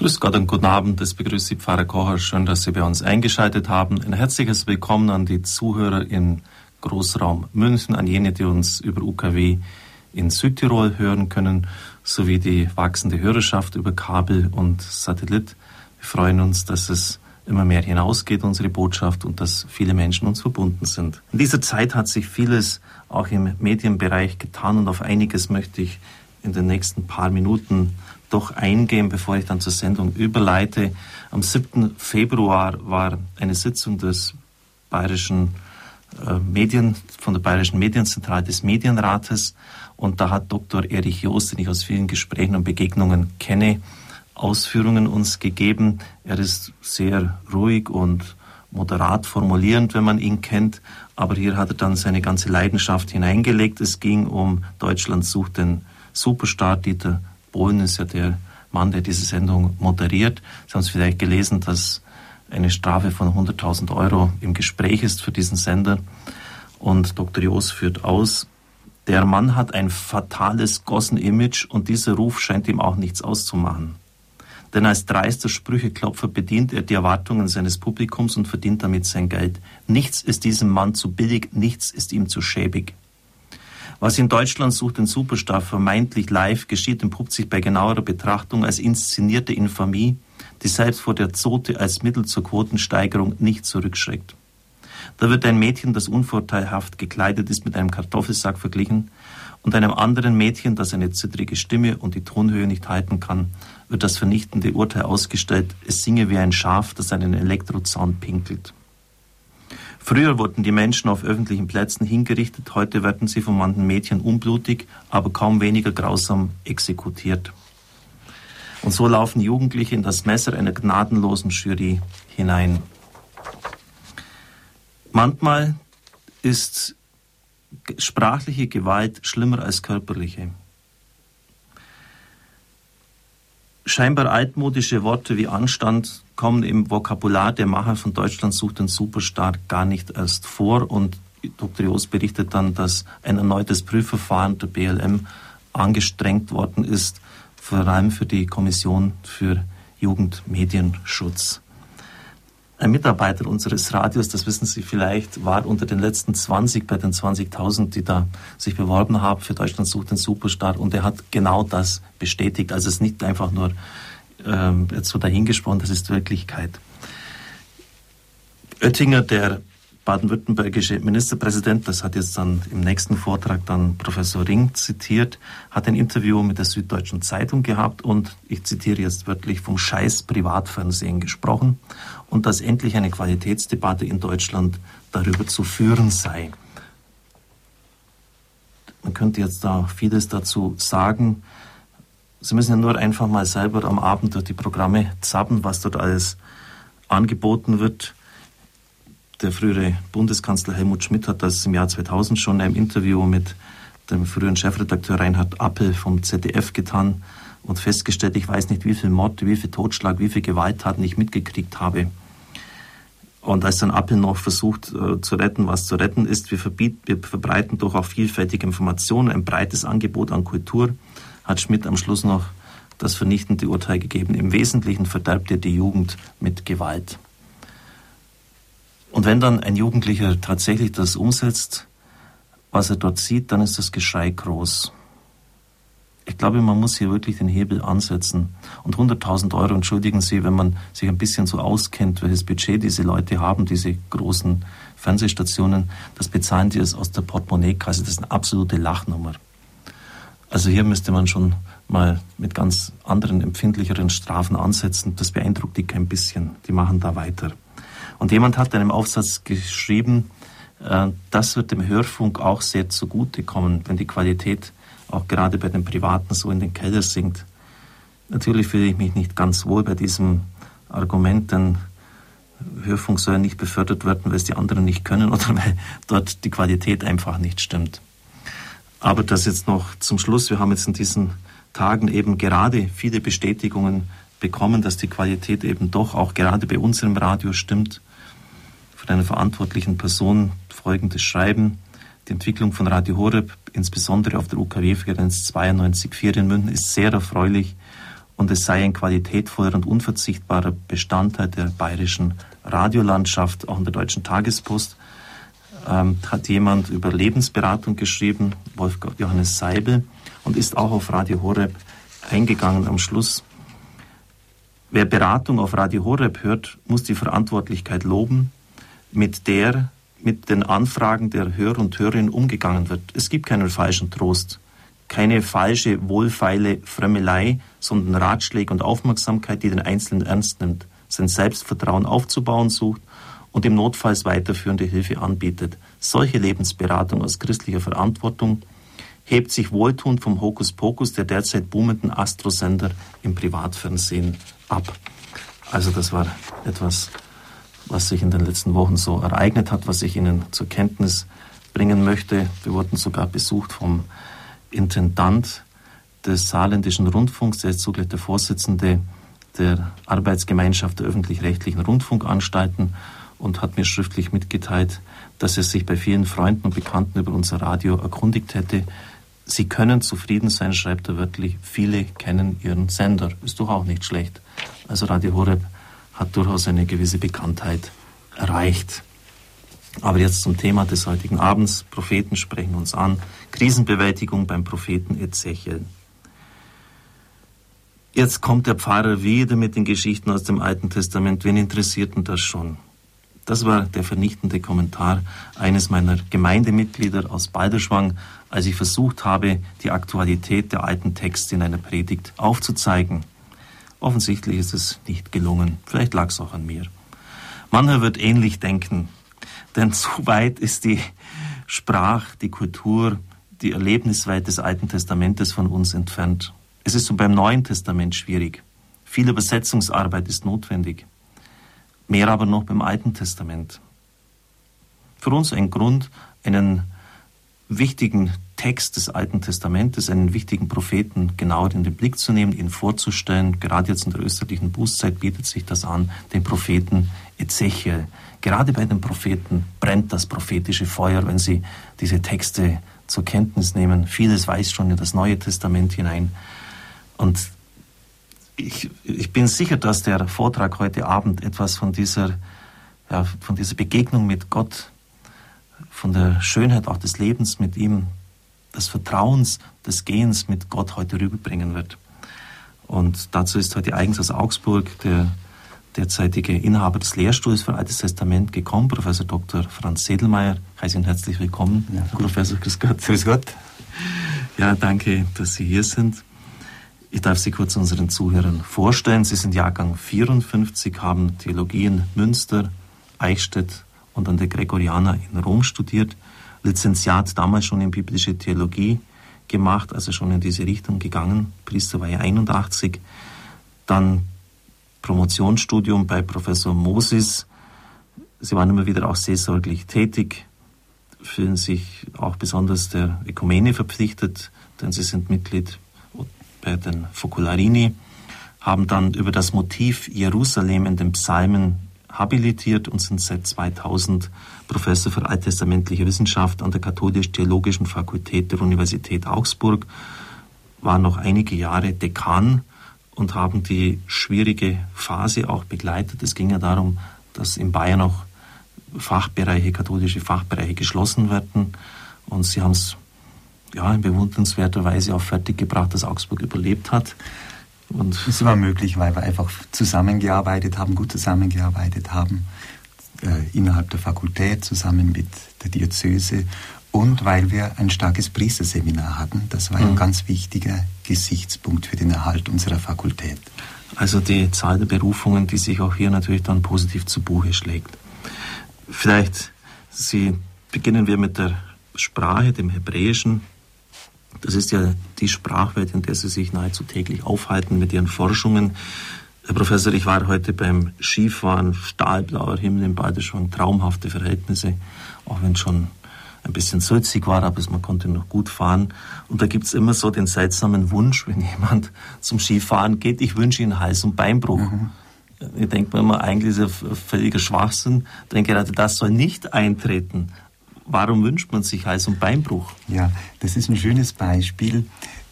Grüß Gott und guten Abend, das begrüßt Sie Pfarrer Kocher. Schön, dass Sie bei uns eingeschaltet haben. Ein herzliches Willkommen an die Zuhörer im Großraum München, an jene, die uns über UKW in Südtirol hören können, sowie die wachsende Hörerschaft über Kabel und Satellit. Wir freuen uns, dass es immer mehr hinausgeht, unsere Botschaft, und dass viele Menschen uns verbunden sind. In dieser Zeit hat sich vieles auch im Medienbereich getan und auf einiges möchte ich in den nächsten paar Minuten doch eingehen, bevor ich dann zur Sendung überleite. Am 7. Februar war eine Sitzung des Bayerischen äh, Medien, von der Bayerischen Medienzentrale des Medienrates und da hat Dr. Erich Joost, den ich aus vielen Gesprächen und Begegnungen kenne, Ausführungen uns gegeben. Er ist sehr ruhig und moderat formulierend, wenn man ihn kennt, aber hier hat er dann seine ganze Leidenschaft hineingelegt. Es ging um Deutschland sucht den Superstar Dieter Bohlen ist ja der Mann, der diese Sendung moderiert. Sie haben es vielleicht gelesen, dass eine Strafe von 100.000 Euro im Gespräch ist für diesen Sender. Und Dr. Joos führt aus, der Mann hat ein fatales Gossen-Image und dieser Ruf scheint ihm auch nichts auszumachen. Denn als dreister Sprücheklopfer bedient er die Erwartungen seines Publikums und verdient damit sein Geld. Nichts ist diesem Mann zu billig, nichts ist ihm zu schäbig. Was in Deutschland sucht den Superstar vermeintlich live geschieht, entpuppt sich bei genauerer Betrachtung als inszenierte Infamie, die selbst vor der Zote als Mittel zur Quotensteigerung nicht zurückschreckt. Da wird ein Mädchen, das unvorteilhaft gekleidet ist, mit einem Kartoffelsack verglichen und einem anderen Mädchen, das eine zittrige Stimme und die Tonhöhe nicht halten kann, wird das vernichtende Urteil ausgestellt, es singe wie ein Schaf, das einen Elektrozaun pinkelt. Früher wurden die Menschen auf öffentlichen Plätzen hingerichtet, heute werden sie von manchen Mädchen unblutig, aber kaum weniger grausam exekutiert. Und so laufen Jugendliche in das Messer einer gnadenlosen Jury hinein. Manchmal ist sprachliche Gewalt schlimmer als körperliche. Scheinbar altmodische Worte wie Anstand kommen im Vokabular der Macher von Deutschland sucht den Superstar gar nicht erst vor und Dr. Joos berichtet dann, dass ein erneutes Prüfverfahren der BLM angestrengt worden ist, vor allem für die Kommission für Jugendmedienschutz. Ein Mitarbeiter unseres Radios, das wissen Sie vielleicht, war unter den letzten 20 bei den 20.000, die da sich beworben haben für Deutschland sucht den Superstar und er hat genau das bestätigt. Also es ist nicht einfach nur ähm, jetzt so dahingesprochen, das ist Wirklichkeit. Oettinger, der baden-württembergische Ministerpräsident, das hat jetzt dann im nächsten Vortrag dann Professor Ring zitiert, hat ein Interview mit der Süddeutschen Zeitung gehabt und ich zitiere jetzt wörtlich vom Scheiß Privatfernsehen gesprochen und dass endlich eine Qualitätsdebatte in Deutschland darüber zu führen sei. Man könnte jetzt da vieles dazu sagen. Sie müssen ja nur einfach mal selber am Abend durch die Programme zappen, was dort alles angeboten wird. Der frühere Bundeskanzler Helmut Schmidt hat das im Jahr 2000 schon in einem Interview mit dem früheren Chefredakteur Reinhard Appel vom ZDF getan und festgestellt, ich weiß nicht, wie viel Mord, wie viel Totschlag, wie viel Gewalttaten ich mitgekriegt habe. Und als dann Appel noch versucht äh, zu retten, was zu retten ist, wir, verbiet, wir verbreiten doch auch vielfältige Informationen, ein breites Angebot an Kultur, hat Schmidt am Schluss noch das vernichtende Urteil gegeben. Im Wesentlichen verderbt er die Jugend mit Gewalt. Und wenn dann ein Jugendlicher tatsächlich das umsetzt, was er dort sieht, dann ist das Geschrei groß. Ich glaube, man muss hier wirklich den Hebel ansetzen. Und 100.000 Euro, entschuldigen Sie, wenn man sich ein bisschen so auskennt, welches Budget diese Leute haben, diese großen Fernsehstationen, das bezahlen die es aus der Portemonnaie-Kasse. Das ist eine absolute Lachnummer. Also hier müsste man schon mal mit ganz anderen, empfindlicheren Strafen ansetzen. Das beeindruckt die kein bisschen. Die machen da weiter. Und jemand hat in einem Aufsatz geschrieben, äh, das wird dem Hörfunk auch sehr zugutekommen, wenn die Qualität auch gerade bei den Privaten so in den Keller sinkt. Natürlich fühle ich mich nicht ganz wohl bei diesem Argument, denn Hörfunk soll nicht befördert werden, weil es die anderen nicht können oder weil dort die Qualität einfach nicht stimmt. Aber das jetzt noch zum Schluss. Wir haben jetzt in diesen Tagen eben gerade viele Bestätigungen bekommen, dass die Qualität eben doch auch gerade bei uns im Radio stimmt von einer verantwortlichen Person folgendes Schreiben. Die Entwicklung von Radio Horeb, insbesondere auf der UKW-Frequenz 92.4 in München, ist sehr erfreulich und es sei ein qualitätvoller und unverzichtbarer Bestandteil der bayerischen Radiolandschaft, auch in der Deutschen Tagespost. Ähm, hat jemand über Lebensberatung geschrieben, Wolfgang Johannes Seibel, und ist auch auf Radio Horeb eingegangen am Schluss. Wer Beratung auf Radio Horeb hört, muss die Verantwortlichkeit loben, mit der mit den Anfragen der Hörer und Hörerinnen umgegangen wird. Es gibt keinen falschen Trost keine falsche, wohlfeile Frömmelei, sondern Ratschläge und Aufmerksamkeit, die den Einzelnen ernst nimmt, sein Selbstvertrauen aufzubauen sucht und im Notfalls weiterführende Hilfe anbietet. Solche Lebensberatung aus christlicher Verantwortung hebt sich wohltuend vom Hokuspokus der derzeit boomenden Astrosender im Privatfernsehen ab. Also das war etwas, was sich in den letzten Wochen so ereignet hat, was ich Ihnen zur Kenntnis bringen möchte. Wir wurden sogar besucht vom Intendant des Saarländischen Rundfunks, der ist zugleich der Vorsitzende der Arbeitsgemeinschaft der öffentlich-rechtlichen Rundfunkanstalten und hat mir schriftlich mitgeteilt, dass er sich bei vielen Freunden und Bekannten über unser Radio erkundigt hätte. Sie können zufrieden sein, schreibt er wörtlich. Viele kennen ihren Sender. Ist doch auch nicht schlecht. Also Radio Horeb hat durchaus eine gewisse Bekanntheit erreicht. Aber jetzt zum Thema des heutigen Abends. Propheten sprechen uns an. Krisenbewältigung beim Propheten Ezechiel. Jetzt kommt der Pfarrer wieder mit den Geschichten aus dem Alten Testament. Wen interessiert denn das schon? Das war der vernichtende Kommentar eines meiner Gemeindemitglieder aus Balderschwang, als ich versucht habe, die Aktualität der alten Texte in einer Predigt aufzuzeigen. Offensichtlich ist es nicht gelungen. Vielleicht lag es auch an mir. Mancher wird ähnlich denken. Denn zu weit ist die Sprach, die Kultur, die Erlebniswelt des Alten Testamentes von uns entfernt. Es ist so beim Neuen Testament schwierig. Viel Übersetzungsarbeit ist notwendig. Mehr aber noch beim Alten Testament. Für uns ein Grund, einen wichtigen Text des Alten Testamentes, einen wichtigen Propheten genauer in den Blick zu nehmen, ihn vorzustellen. Gerade jetzt in der österlichen Bußzeit bietet sich das an, den Propheten Ezechiel. Gerade bei den Propheten brennt das prophetische Feuer, wenn sie diese Texte zur Kenntnis nehmen. Vieles weiß schon in das Neue Testament hinein. Und ich, ich bin sicher, dass der Vortrag heute Abend etwas von dieser, ja, von dieser Begegnung mit Gott, von der Schönheit auch des Lebens mit ihm, des Vertrauens, des Gehens mit Gott heute rüberbringen wird. Und dazu ist heute eigens aus Augsburg der derzeitige Inhaber des Lehrstuhls für Altes Testament gekommen, Professor Dr. Franz Sedelmeier. Heiße ihn herzlich willkommen, ja. Professor. Grüß Gott. Grüß Gott. Ja, danke, dass Sie hier sind. Ich darf Sie kurz unseren Zuhörern vorstellen. Sie sind Jahrgang 54, haben Theologie in Münster, Eichstätt und an der Gregoriana in Rom studiert, Lizenziat damals schon in biblische Theologie gemacht, also schon in diese Richtung gegangen. Priester war ja 81. Dann Promotionsstudium bei Professor Moses. Sie waren immer wieder auch seelsorglich tätig, fühlen sich auch besonders der Ökumene verpflichtet, denn sie sind Mitglied bei den Focolarini, haben dann über das Motiv Jerusalem in den Psalmen habilitiert und sind seit 2000 Professor für alttestamentliche Wissenschaft an der Katholisch-Theologischen Fakultät der Universität Augsburg, waren noch einige Jahre Dekan und haben die schwierige Phase auch begleitet. Es ging ja darum, dass in Bayern auch Fachbereiche, katholische Fachbereiche geschlossen werden. Und sie haben es ja, in bewundernswerter Weise auch fertiggebracht, dass Augsburg überlebt hat. Und es war möglich, weil wir einfach zusammengearbeitet haben, gut zusammengearbeitet haben, innerhalb der Fakultät, zusammen mit der Diözese und weil wir ein starkes Priesterseminar hatten. Das war ein mhm. ganz wichtiger Gesichtspunkt für den Erhalt unserer Fakultät. Also die Zahl der Berufungen, die sich auch hier natürlich dann positiv zu Buche schlägt. Vielleicht Sie, beginnen wir mit der Sprache, dem Hebräischen. Das ist ja die Sprachwelt, in der Sie sich nahezu täglich aufhalten mit Ihren Forschungen. Herr Professor, ich war heute beim Skifahren, stahlblauer Himmel im Balderschwang, traumhafte Verhältnisse, auch wenn schon ein bisschen sulzig war, aber man konnte noch gut fahren. Und da gibt es immer so den seltsamen Wunsch, wenn jemand zum Skifahren geht, ich wünsche Ihnen Hals- und Beinbruch. Mhm. Ich denke mir immer, eigentlich ist es ein völliger Schwachsinn, denn gerade das soll nicht eintreten. Warum wünscht man sich Hals- und Beinbruch? Ja, das ist ein schönes Beispiel.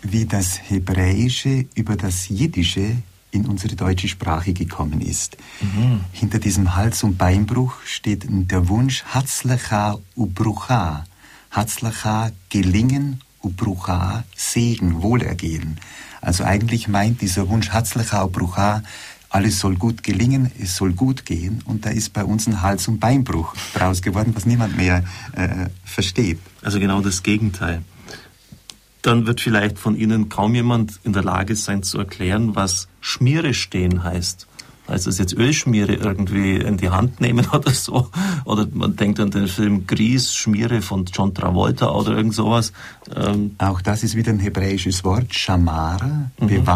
wie das Hebräische über das Jiddische in unsere deutsche Sprache gekommen ist. Mhm. Hinter diesem Hals- und Beinbruch steht der Wunsch Hatzlecha ubrucha. Hatzlecha gelingen, ubrucha Segen, Wohlergehen. Also eigentlich meint dieser Wunsch Hatzlecha ubrucha alles soll gut gelingen, es soll gut gehen und da ist bei uns ein Hals- und Beinbruch draus geworden, was niemand mehr äh, versteht. Also genau das Gegenteil. Dann wird vielleicht von Ihnen kaum jemand in der Lage sein zu erklären, was Schmiere stehen heißt. Heißt das jetzt Ölschmiere irgendwie in die Hand nehmen oder so? Oder man denkt an den Film Gries, Schmiere von John Travolta oder irgend sowas. Ähm Auch das ist wieder ein hebräisches Wort, Shamar, mhm.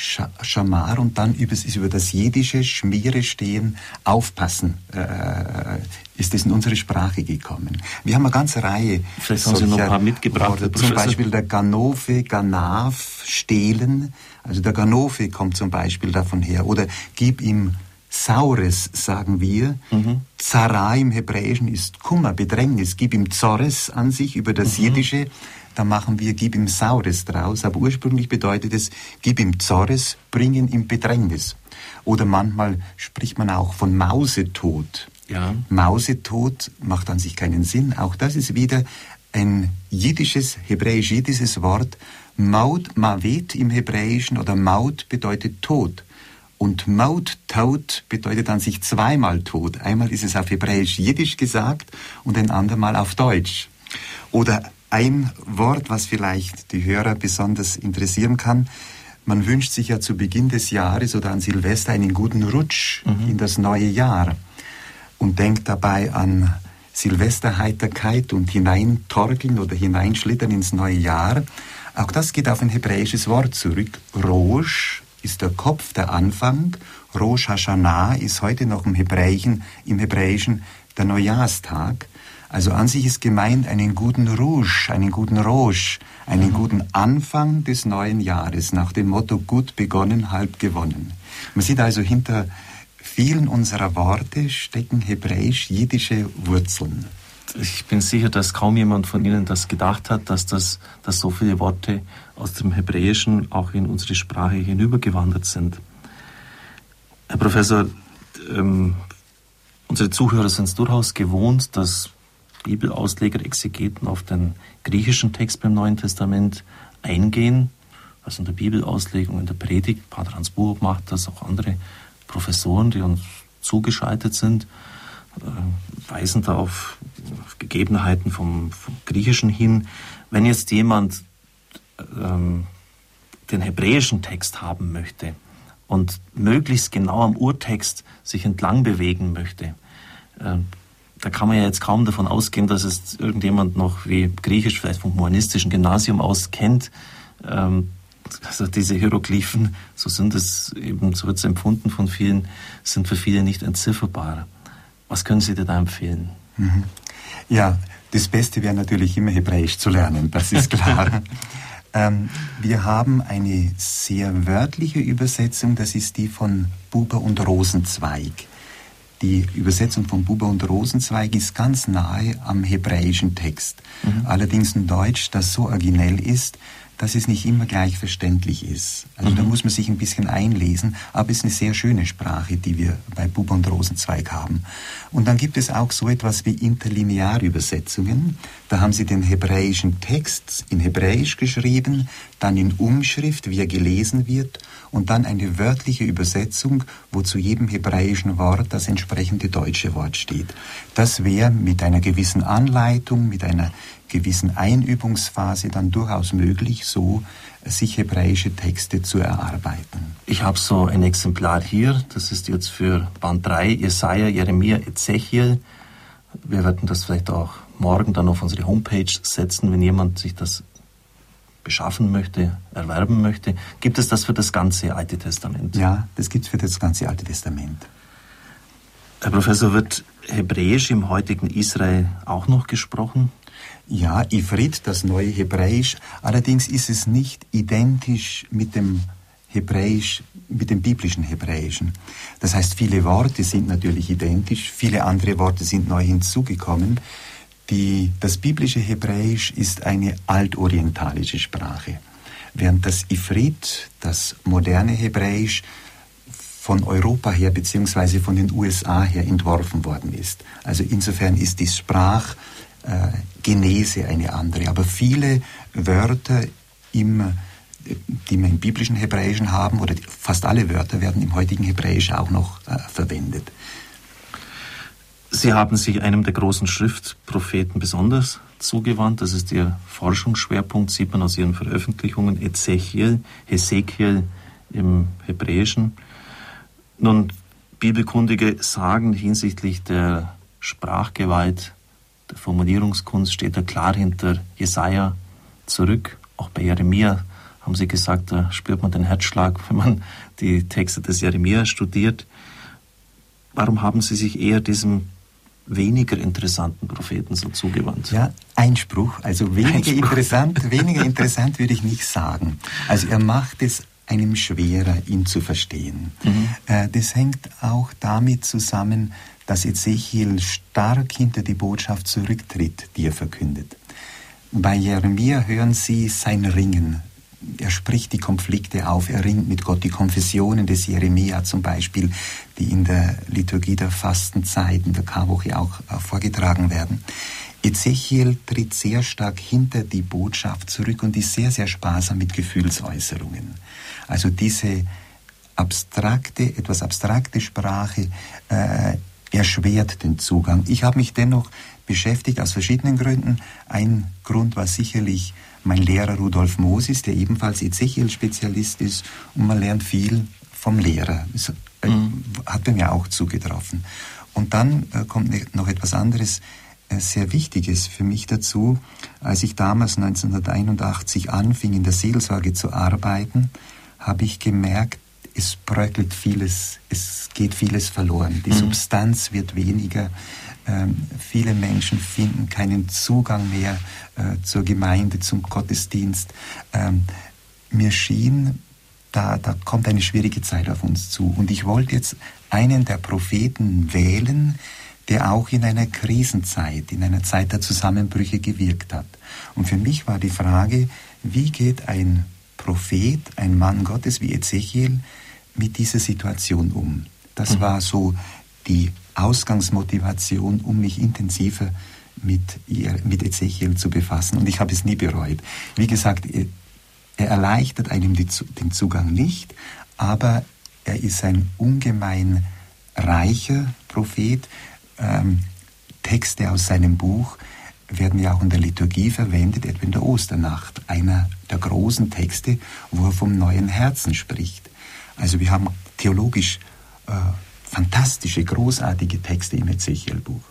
Schamar und dann über, ist über das jiddische Schmiere stehen, aufpassen, äh, ist es in unsere Sprache gekommen. Wir haben eine ganze Reihe. Vielleicht haben Sie noch ein paar mitgebracht. Worte, zum Beispiel der Ganove, Ganav, stehlen. Also der Ganove kommt zum Beispiel davon her. Oder gib ihm Saures, sagen wir. Mhm. Zara im Hebräischen ist Kummer, Bedrängnis. Gib ihm Zores an sich über das mhm. Jiddische da machen wir Gib ihm Saures draus, aber ursprünglich bedeutet es Gib ihm Zorres, bring ihn in Bedrängnis. Oder manchmal spricht man auch von Mausetod. Ja. Mausetod macht an sich keinen Sinn. Auch das ist wieder ein jiddisches, hebräisch-jiddisches Wort. Maut, Mavet im Hebräischen oder Maut bedeutet Tod. Und Maut, Tod bedeutet an sich zweimal Tod. Einmal ist es auf Hebräisch-Jiddisch gesagt und ein andermal auf Deutsch. Oder ein Wort, was vielleicht die Hörer besonders interessieren kann. Man wünscht sich ja zu Beginn des Jahres oder an Silvester einen guten Rutsch mhm. in das neue Jahr und denkt dabei an Silvesterheiterkeit und hineintorkeln oder hineinschlittern ins neue Jahr. Auch das geht auf ein hebräisches Wort zurück. Rosh ist der Kopf, der Anfang. Rosh Hashanah ist heute noch im Hebräischen, im Hebräischen der Neujahrstag. Also an sich ist gemeint einen guten Rouge, einen guten Rouge, einen mhm. guten Anfang des neuen Jahres nach dem Motto gut begonnen, halb gewonnen. Man sieht also hinter vielen unserer Worte stecken hebräisch-jiddische Wurzeln. Ich bin sicher, dass kaum jemand von Ihnen das gedacht hat, dass, das, dass so viele Worte aus dem Hebräischen auch in unsere Sprache hinübergewandert sind. Herr Professor, ähm, unsere Zuhörer sind es durchaus gewohnt, dass Bibelausleger, Exegeten auf den griechischen Text beim Neuen Testament eingehen, also in der Bibelauslegung, in der Predigt. Pater Hans Buch macht das, auch andere Professoren, die uns zugeschaltet sind, äh, weisen da auf, auf Gegebenheiten vom, vom, Griechischen hin. Wenn jetzt jemand ähm, den hebräischen Text haben möchte und möglichst genau am Urtext sich entlang bewegen möchte, äh, da kann man ja jetzt kaum davon ausgehen, dass es irgendjemand noch wie Griechisch, vielleicht vom humanistischen Gymnasium aus kennt. Ähm, also diese Hieroglyphen, so sind es eben, so wird es empfunden von vielen, sind für viele nicht entzifferbar. Was können Sie dir da empfehlen? Mhm. Ja, das Beste wäre natürlich immer Hebräisch zu lernen, das ist klar. ähm, wir haben eine sehr wörtliche Übersetzung, das ist die von Buber und Rosenzweig. Die Übersetzung von Buber und Rosenzweig ist ganz nahe am hebräischen Text. Mhm. Allerdings ein Deutsch, das so originell ist, dass es nicht immer gleich verständlich ist. Also mhm. da muss man sich ein bisschen einlesen, aber es ist eine sehr schöne Sprache, die wir bei Buber und Rosenzweig haben. Und dann gibt es auch so etwas wie Interlinearübersetzungen. Da haben sie den hebräischen Text in Hebräisch geschrieben, dann in Umschrift, wie er gelesen wird, und dann eine wörtliche Übersetzung, wo zu jedem hebräischen Wort das entsprechende deutsche Wort steht. Das wäre mit einer gewissen Anleitung, mit einer gewissen Einübungsphase dann durchaus möglich, so sich hebräische Texte zu erarbeiten. Ich habe so ein Exemplar hier, das ist jetzt für Band 3, Jesaja, Jeremia, Ezechiel. Wir werden das vielleicht auch morgen dann auf unsere Homepage setzen, wenn jemand sich das beschaffen möchte, erwerben möchte. Gibt es das für das ganze Alte Testament? Ja, das gibt es für das ganze Alte Testament. Herr Professor, wird Hebräisch im heutigen Israel auch noch gesprochen? Ja, Ivrit, das neue Hebräisch. Allerdings ist es nicht identisch mit dem Hebräisch, mit dem biblischen Hebräischen. Das heißt, viele Worte sind natürlich identisch, viele andere Worte sind neu hinzugekommen. Die, das biblische Hebräisch ist eine altorientalische Sprache. während das Ifrit, das moderne Hebräisch, von Europa her beziehungsweise von den USA her entworfen worden ist. Also insofern ist die Sprachgenese eine andere. Aber viele Wörter im die wir im biblischen Hebräischen haben, oder fast alle Wörter werden im heutigen Hebräisch auch noch äh, verwendet. Sie haben sich einem der großen Schriftpropheten besonders zugewandt. Das ist Ihr Forschungsschwerpunkt, sieht man aus Ihren Veröffentlichungen. Ezechiel, Hesekiel im Hebräischen. Nun, Bibelkundige sagen hinsichtlich der Sprachgewalt, der Formulierungskunst steht er klar hinter Jesaja zurück. Auch bei Jeremia haben Sie gesagt, da spürt man den Herzschlag, wenn man die Texte des Jeremia studiert. Warum haben Sie sich eher diesem weniger interessanten Propheten so zugewandt? Ja, Einspruch. Also weniger Einspruch. interessant, weniger interessant würde ich nicht sagen. Also er macht es einem schwerer, ihn zu verstehen. Mhm. Äh, das hängt auch damit zusammen, dass Ezechiel stark hinter die Botschaft zurücktritt, die er verkündet. Bei Jeremia hören Sie sein Ringen. Er spricht die Konflikte auf, er ringt mit Gott. Die Konfessionen des Jeremia zum Beispiel, die in der Liturgie der Fastenzeit, in der Karwoche auch äh, vorgetragen werden. Ezechiel tritt sehr stark hinter die Botschaft zurück und ist sehr, sehr sparsam mit Gefühlsäußerungen. Also diese abstrakte, etwas abstrakte Sprache äh, erschwert den Zugang. Ich habe mich dennoch beschäftigt aus verschiedenen Gründen. Ein Grund war sicherlich mein Lehrer Rudolf Mosis, der ebenfalls Ezechiel-Spezialist ist und man lernt viel vom Lehrer. Das äh, mhm. hat bei mir auch zugetroffen. Und dann äh, kommt ne, noch etwas anderes äh, sehr Wichtiges für mich dazu. Als ich damals 1981 anfing, in der Seelsorge zu arbeiten, habe ich gemerkt, es bröckelt vieles, es geht vieles verloren. Die mhm. Substanz wird weniger. Ähm, viele Menschen finden keinen Zugang mehr äh, zur Gemeinde, zum Gottesdienst. Ähm, mir schien, da, da kommt eine schwierige Zeit auf uns zu. Und ich wollte jetzt einen der Propheten wählen, der auch in einer Krisenzeit, in einer Zeit der Zusammenbrüche gewirkt hat. Und für mich war die Frage, wie geht ein Prophet, ein Mann Gottes wie Ezechiel mit dieser Situation um? Das mhm. war so die Ausgangsmotivation, um mich intensiver mit, ihr, mit Ezechiel zu befassen. Und ich habe es nie bereut. Wie gesagt, er erleichtert einem den Zugang nicht, aber er ist ein ungemein reicher Prophet. Ähm, Texte aus seinem Buch werden ja auch in der Liturgie verwendet, etwa in der Osternacht. Einer der großen Texte, wo er vom neuen Herzen spricht. Also wir haben theologisch äh, fantastische, großartige Texte im Ezechiel-Buch.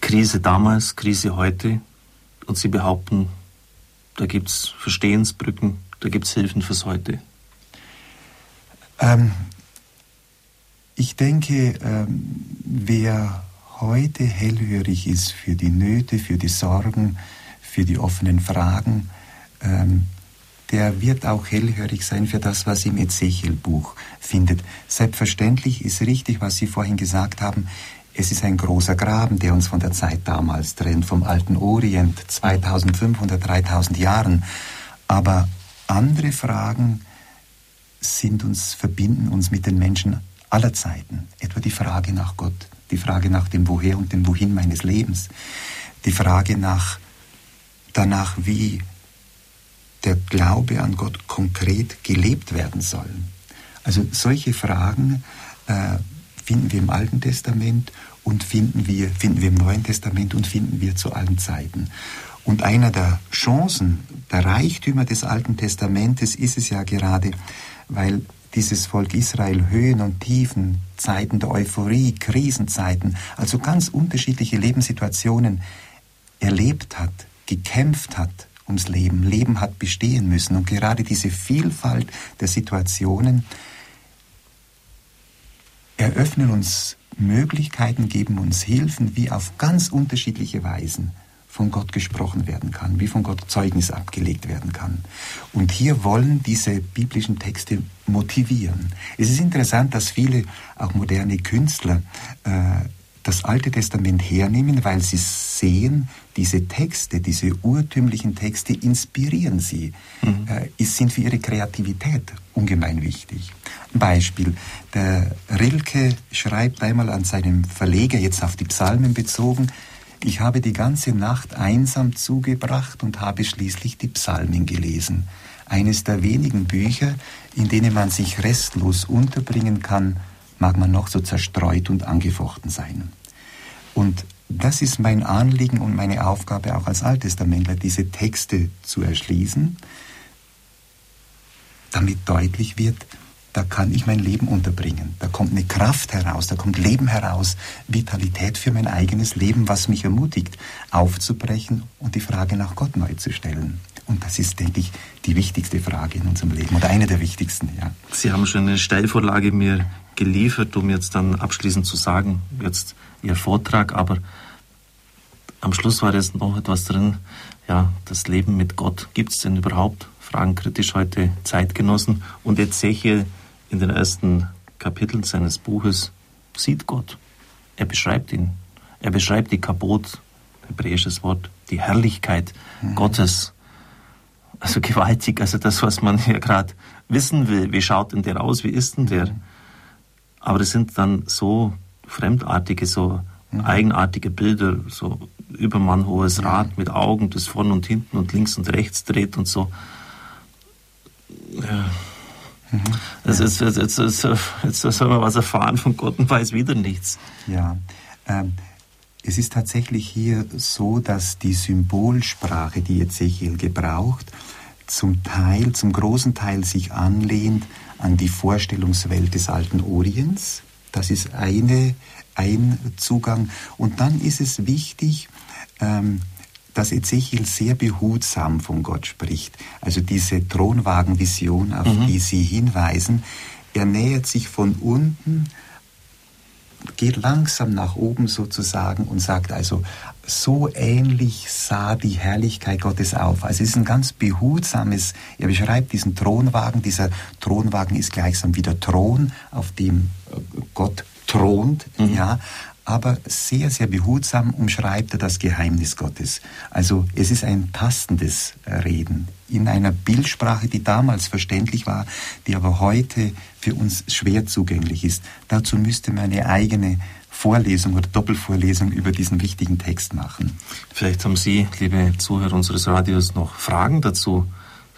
Krise damals, Krise heute. Und Sie behaupten, da gibt es Verstehensbrücken, da gibt es Hilfen fürs Heute. Ähm, ich denke, ähm, wer heute hellhörig ist für die Nöte, für die Sorgen, für die offenen Fragen, ähm, der wird auch hellhörig sein für das, was im Ezechiel-Buch findet. Selbstverständlich ist richtig, was Sie vorhin gesagt haben. Es ist ein großer Graben, der uns von der Zeit damals trennt, vom alten Orient, 2500, 3000 Jahren. Aber andere Fragen sind uns, verbinden uns mit den Menschen aller Zeiten. Etwa die Frage nach Gott, die Frage nach dem Woher und dem Wohin meines Lebens, die Frage nach, danach, wie der Glaube an Gott konkret gelebt werden soll. Also solche Fragen äh, finden wir im Alten Testament und finden wir, finden wir im Neuen Testament und finden wir zu allen Zeiten. Und einer der Chancen, der Reichtümer des Alten Testamentes ist es ja gerade, weil dieses Volk Israel Höhen und Tiefen, Zeiten der Euphorie, Krisenzeiten, also ganz unterschiedliche Lebenssituationen erlebt hat, gekämpft hat, ums Leben. Leben hat bestehen müssen. Und gerade diese Vielfalt der Situationen eröffnen uns Möglichkeiten, geben uns Hilfen, wie auf ganz unterschiedliche Weisen von Gott gesprochen werden kann, wie von Gott Zeugnis abgelegt werden kann. Und hier wollen diese biblischen Texte motivieren. Es ist interessant, dass viele, auch moderne Künstler, äh, das Alte Testament hernehmen, weil sie sehen, diese Texte, diese urtümlichen Texte inspirieren sie, mhm. äh, sind für ihre Kreativität ungemein wichtig. Beispiel, der Rilke schreibt einmal an seinem Verleger, jetzt auf die Psalmen bezogen, ich habe die ganze Nacht einsam zugebracht und habe schließlich die Psalmen gelesen. Eines der wenigen Bücher, in denen man sich restlos unterbringen kann, mag man noch so zerstreut und angefochten sein. Und das ist mein Anliegen und meine Aufgabe auch als Alttestamentler, diese Texte zu erschließen, damit deutlich wird, da kann ich mein Leben unterbringen. Da kommt eine Kraft heraus, da kommt Leben heraus, Vitalität für mein eigenes Leben, was mich ermutigt, aufzubrechen und die Frage nach Gott neu zu stellen. Und das ist, denke ich, die wichtigste Frage in unserem Leben oder eine der wichtigsten. Ja. Sie haben schon eine Steilvorlage mir geliefert, um jetzt dann abschließend zu sagen, jetzt Ihr Vortrag, aber am Schluss war jetzt noch etwas drin, ja, das Leben mit Gott, gibt es denn überhaupt? Fragen kritisch heute Zeitgenossen. Und Ezechiel in den ersten Kapiteln seines Buches sieht Gott. Er beschreibt ihn. Er beschreibt die Kabot, hebräisches Wort, die Herrlichkeit mhm. Gottes. Also gewaltig, also das, was man hier gerade wissen will. Wie schaut denn der aus? Wie ist denn der? Aber das sind dann so fremdartige, so mhm. eigenartige Bilder, so übermannhohes Rad mit Augen, das vorn und hinten und links und rechts dreht und so. Ja. Mhm. Also jetzt, jetzt, jetzt, jetzt, jetzt soll man was erfahren von Gott und weiß wieder nichts. Ja, ähm, es ist tatsächlich hier so, dass die Symbolsprache, die Ezechiel gebraucht, zum Teil, zum großen Teil sich anlehnt an die Vorstellungswelt des alten Orients. Das ist eine, ein Zugang. Und dann ist es wichtig, ähm, dass Ezechiel sehr behutsam von Gott spricht. Also diese Thronwagenvision, auf mhm. die Sie hinweisen, er nähert sich von unten, geht langsam nach oben sozusagen und sagt also, so ähnlich sah die Herrlichkeit Gottes auf. Also es ist ein ganz behutsames, er beschreibt diesen Thronwagen, dieser Thronwagen ist gleichsam wie der Thron, auf dem äh, Gott thront, mhm. ja, aber sehr, sehr behutsam umschreibt er das Geheimnis Gottes. Also es ist ein tastendes Reden in einer Bildsprache, die damals verständlich war, die aber heute für uns schwer zugänglich ist. Dazu müsste man eine eigene Vorlesung oder Doppelvorlesung über diesen wichtigen Text machen. Vielleicht haben Sie, liebe Zuhörer unseres Radios, noch Fragen dazu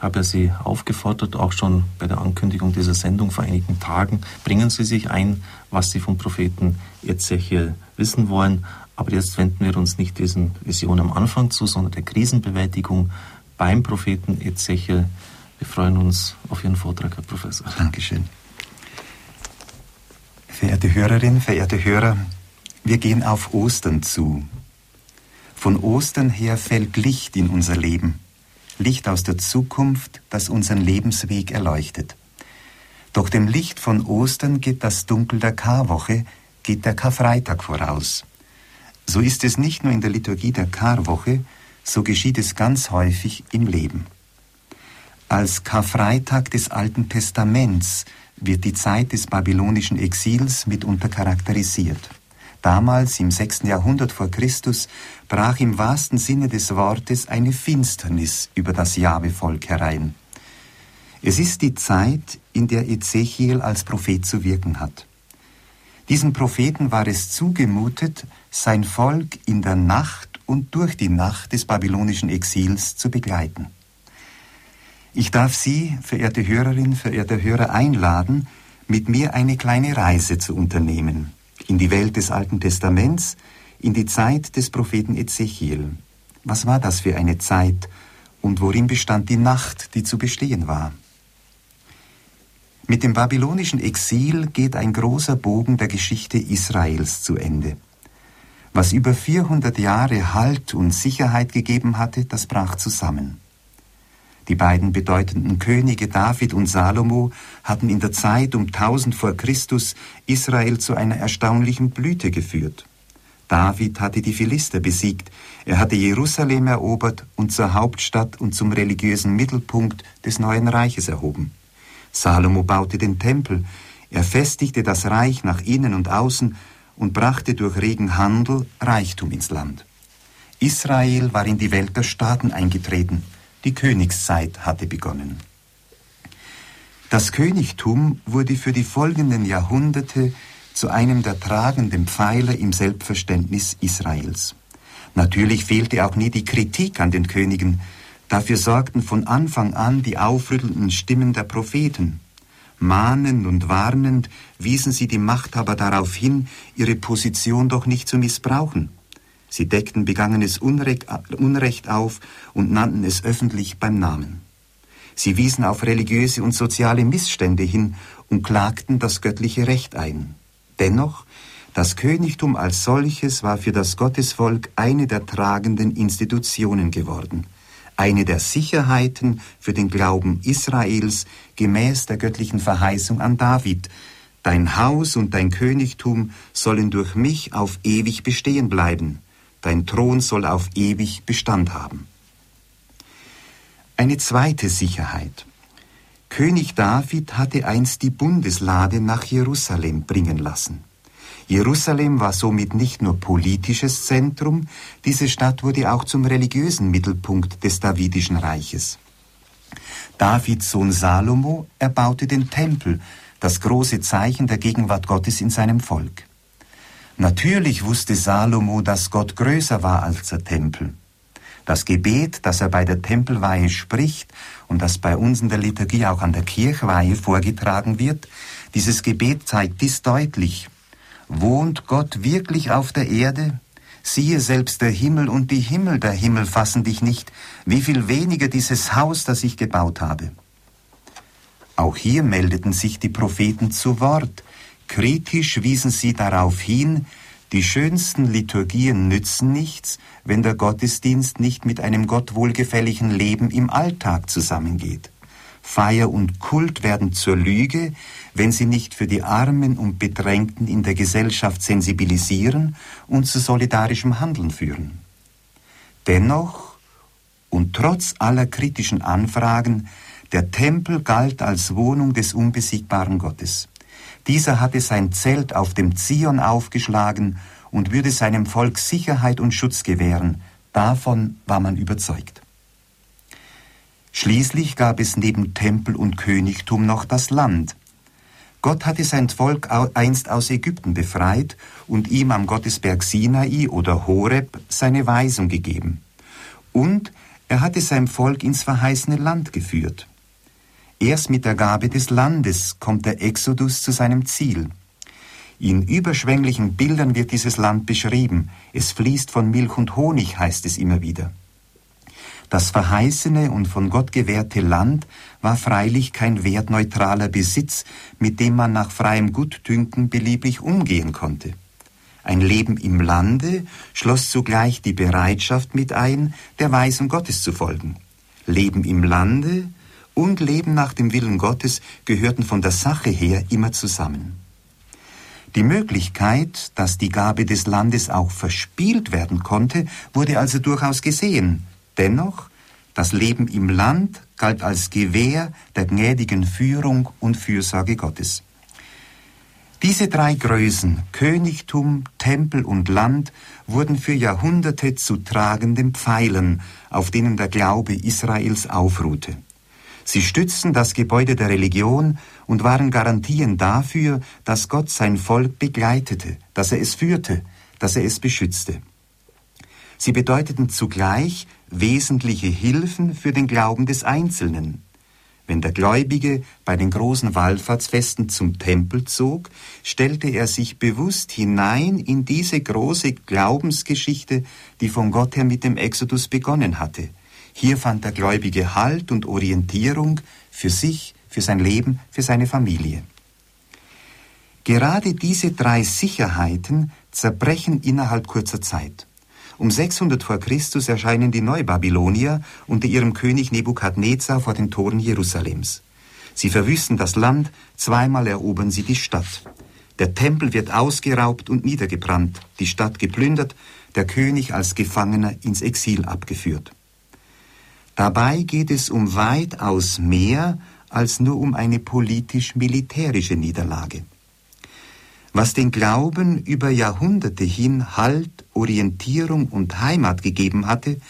habe ja Sie aufgefordert, auch schon bei der Ankündigung dieser Sendung vor einigen Tagen, bringen Sie sich ein, was Sie vom Propheten Ezechiel wissen wollen. Aber jetzt wenden wir uns nicht diesen Visionen am Anfang zu, sondern der Krisenbewältigung beim Propheten Ezechiel. Wir freuen uns auf Ihren Vortrag, Herr Professor. Dankeschön. Verehrte Hörerinnen, verehrte Hörer, wir gehen auf Ostern zu. Von Ostern her fällt Licht in unser Leben. Licht aus der Zukunft, das unseren Lebensweg erleuchtet. Doch dem Licht von Ostern geht das Dunkel der Karwoche, geht der Karfreitag voraus. So ist es nicht nur in der Liturgie der Karwoche, so geschieht es ganz häufig im Leben. Als Karfreitag des Alten Testaments wird die Zeit des babylonischen Exils mitunter charakterisiert. Damals im 6. Jahrhundert vor Christus brach im wahrsten Sinne des Wortes eine Finsternis über das Jahwe-Volk herein. Es ist die Zeit, in der Ezechiel als Prophet zu wirken hat. Diesem Propheten war es zugemutet, sein Volk in der Nacht und durch die Nacht des babylonischen Exils zu begleiten. Ich darf Sie, verehrte Hörerin, verehrte Hörer, einladen, mit mir eine kleine Reise zu unternehmen in die Welt des Alten Testaments, in die Zeit des Propheten Ezechiel. Was war das für eine Zeit und worin bestand die Nacht, die zu bestehen war? Mit dem babylonischen Exil geht ein großer Bogen der Geschichte Israels zu Ende. Was über 400 Jahre Halt und Sicherheit gegeben hatte, das brach zusammen. Die beiden bedeutenden Könige David und Salomo hatten in der Zeit um 1000 vor Christus Israel zu einer erstaunlichen Blüte geführt. David hatte die Philister besiegt, er hatte Jerusalem erobert und zur Hauptstadt und zum religiösen Mittelpunkt des neuen Reiches erhoben. Salomo baute den Tempel, er festigte das Reich nach innen und außen und brachte durch regen Handel Reichtum ins Land. Israel war in die Welt der Staaten eingetreten, die Königszeit hatte begonnen. Das Königtum wurde für die folgenden Jahrhunderte zu einem der tragenden Pfeiler im Selbstverständnis Israels. Natürlich fehlte auch nie die Kritik an den Königen, dafür sorgten von Anfang an die aufrüttelnden Stimmen der Propheten. Mahnend und warnend wiesen sie die Machthaber darauf hin, ihre Position doch nicht zu missbrauchen. Sie deckten begangenes Unrecht auf und nannten es öffentlich beim Namen. Sie wiesen auf religiöse und soziale Missstände hin und klagten das göttliche Recht ein. Dennoch, das Königtum als solches war für das Gottesvolk eine der tragenden Institutionen geworden – eine der Sicherheiten für den Glauben Israels gemäß der göttlichen Verheißung an David. Dein Haus und dein Königtum sollen durch mich auf ewig bestehen bleiben. Dein Thron soll auf ewig Bestand haben. Eine zweite Sicherheit. König David hatte einst die Bundeslade nach Jerusalem bringen lassen. Jerusalem war somit nicht nur politisches Zentrum, diese Stadt wurde auch zum religiösen Mittelpunkt des Davidischen Reiches. Davids Sohn Salomo erbaute den Tempel, das große Zeichen der Gegenwart Gottes in seinem Volk. Natürlich wusste Salomo, dass Gott größer war als der Tempel. Das Gebet, das er bei der Tempelweihe spricht und das bei uns in der Liturgie auch an der Kirchweihe vorgetragen wird, dieses Gebet zeigt dies deutlich. Wohnt Gott wirklich auf der Erde? Siehe selbst der Himmel und die Himmel der Himmel fassen dich nicht, wie viel weniger dieses Haus, das ich gebaut habe. Auch hier meldeten sich die Propheten zu Wort. Kritisch wiesen sie darauf hin, die schönsten Liturgien nützen nichts, wenn der Gottesdienst nicht mit einem Gott wohlgefälligen Leben im Alltag zusammengeht. Feier und Kult werden zur Lüge, wenn sie nicht für die Armen und Bedrängten in der Gesellschaft sensibilisieren und zu solidarischem Handeln führen. Dennoch und trotz aller kritischen Anfragen, der Tempel galt als Wohnung des unbesiegbaren Gottes. Dieser hatte sein Zelt auf dem Zion aufgeschlagen und würde seinem Volk Sicherheit und Schutz gewähren. Davon war man überzeugt. Schließlich gab es neben Tempel und Königtum noch das Land. Gott hatte sein Volk einst aus Ägypten befreit und ihm am Gottesberg Sinai oder Horeb seine Weisung gegeben. Und er hatte sein Volk ins verheißene Land geführt. Erst mit der Gabe des Landes kommt der Exodus zu seinem Ziel. In überschwänglichen Bildern wird dieses Land beschrieben. Es fließt von Milch und Honig, heißt es immer wieder. Das verheißene und von Gott gewährte Land war freilich kein wertneutraler Besitz, mit dem man nach freiem Gutdünken beliebig umgehen konnte. Ein Leben im Lande schloss zugleich die Bereitschaft mit ein, der Weisung Gottes zu folgen. Leben im Lande und Leben nach dem Willen Gottes gehörten von der Sache her immer zusammen. Die Möglichkeit, dass die Gabe des Landes auch verspielt werden konnte, wurde also durchaus gesehen, Dennoch, das Leben im Land galt als Gewähr der gnädigen Führung und Fürsorge Gottes. Diese drei Größen, Königtum, Tempel und Land, wurden für Jahrhunderte zu tragenden Pfeilern, auf denen der Glaube Israels aufruhte. Sie stützten das Gebäude der Religion und waren Garantien dafür, dass Gott sein Volk begleitete, dass er es führte, dass er es beschützte. Sie bedeuteten zugleich wesentliche Hilfen für den Glauben des Einzelnen. Wenn der Gläubige bei den großen Wallfahrtsfesten zum Tempel zog, stellte er sich bewusst hinein in diese große Glaubensgeschichte, die von Gott her mit dem Exodus begonnen hatte. Hier fand der Gläubige Halt und Orientierung für sich, für sein Leben, für seine Familie. Gerade diese drei Sicherheiten zerbrechen innerhalb kurzer Zeit. Um 600 vor Christus erscheinen die Neubabylonier unter ihrem König Nebukadnezar vor den Toren Jerusalems. Sie verwüsten das Land, zweimal erobern sie die Stadt. Der Tempel wird ausgeraubt und niedergebrannt, die Stadt geplündert, der König als Gefangener ins Exil abgeführt. Dabei geht es um weitaus mehr als nur um eine politisch-militärische Niederlage. Was den Glauben über Jahrhunderte hin Halt, Orientierung und Heimat gegeben hatte,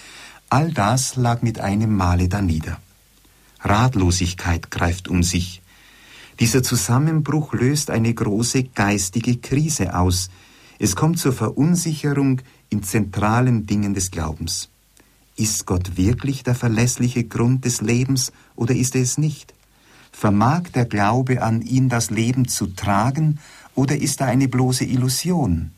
all das lag mit einem Male danieder. Ratlosigkeit greift um sich. Dieser Zusammenbruch löst eine große geistige Krise aus. Es kommt zur Verunsicherung in zentralen Dingen des Glaubens. Ist Gott wirklich der verlässliche Grund des Lebens oder ist er es nicht? Vermag der Glaube an ihn das Leben zu tragen oder ist er eine bloße Illusion?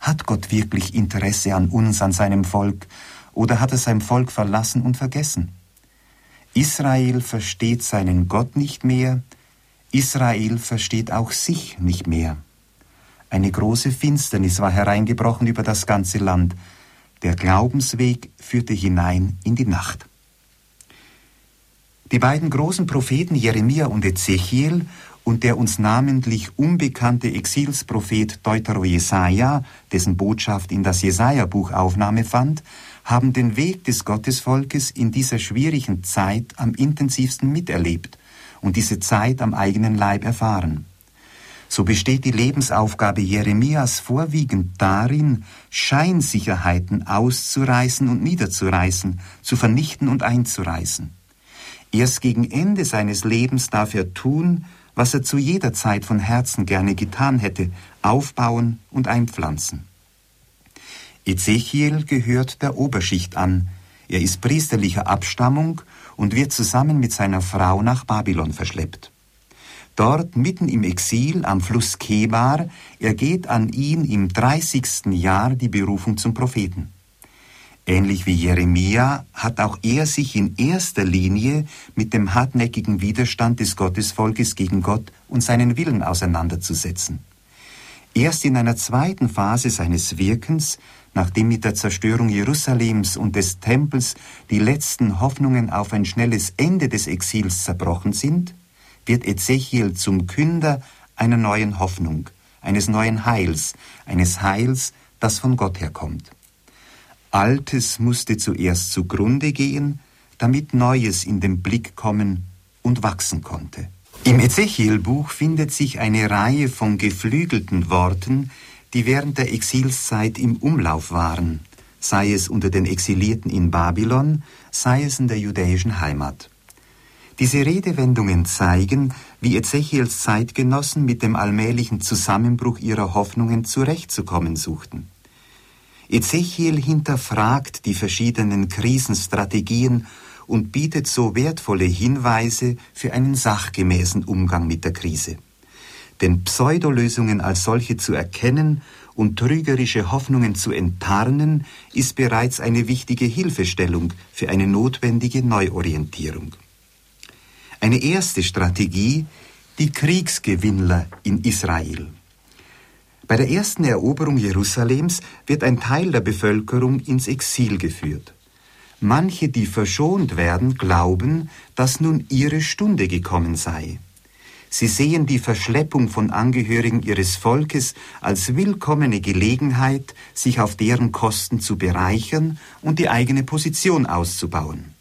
Hat Gott wirklich Interesse an uns, an seinem Volk, oder hat er sein Volk verlassen und vergessen? Israel versteht seinen Gott nicht mehr, Israel versteht auch sich nicht mehr. Eine große Finsternis war hereingebrochen über das ganze Land. Der Glaubensweg führte hinein in die Nacht. Die beiden großen Propheten Jeremia und Ezechiel und der uns namentlich unbekannte Exilsprophet Deutero Jesaja, dessen Botschaft in das Jesaja-Buch Aufnahme fand, haben den Weg des Gottesvolkes in dieser schwierigen Zeit am intensivsten miterlebt und diese Zeit am eigenen Leib erfahren. So besteht die Lebensaufgabe Jeremias vorwiegend darin, Scheinsicherheiten auszureißen und niederzureißen, zu vernichten und einzureißen. Erst gegen Ende seines Lebens darf er tun, was er zu jeder Zeit von Herzen gerne getan hätte, aufbauen und einpflanzen. Ezechiel gehört der Oberschicht an. Er ist priesterlicher Abstammung und wird zusammen mit seiner Frau nach Babylon verschleppt. Dort mitten im Exil am Fluss Kebar ergeht an ihn im 30. Jahr die Berufung zum Propheten. Ähnlich wie Jeremia hat auch er sich in erster Linie mit dem hartnäckigen Widerstand des Gottesvolkes gegen Gott und seinen Willen auseinanderzusetzen. Erst in einer zweiten Phase seines Wirkens nachdem mit der Zerstörung Jerusalems und des Tempels die letzten Hoffnungen auf ein schnelles Ende des Exils zerbrochen sind, wird Ezechiel zum Künder einer neuen Hoffnung, eines neuen Heils, eines Heils, das von Gott herkommt. Altes musste zuerst zugrunde gehen, damit Neues in den Blick kommen und wachsen konnte. Im Ezechiel-Buch findet sich eine Reihe von geflügelten Worten, die während der Exilszeit im Umlauf waren, sei es unter den Exilierten in Babylon, sei es in der judäischen Heimat. Diese Redewendungen zeigen, wie Ezechiels Zeitgenossen mit dem allmählichen Zusammenbruch ihrer Hoffnungen zurechtzukommen suchten. Ezechiel hinterfragt die verschiedenen Krisenstrategien und bietet so wertvolle Hinweise für einen sachgemäßen Umgang mit der Krise. Denn Pseudolösungen als solche zu erkennen und trügerische Hoffnungen zu enttarnen, ist bereits eine wichtige Hilfestellung für eine notwendige Neuorientierung. Eine erste Strategie, die Kriegsgewinnler in Israel. Bei der ersten Eroberung Jerusalems wird ein Teil der Bevölkerung ins Exil geführt. Manche, die verschont werden, glauben, dass nun ihre Stunde gekommen sei. Sie sehen die Verschleppung von Angehörigen ihres Volkes als willkommene Gelegenheit, sich auf deren Kosten zu bereichern und die eigene Position auszubauen.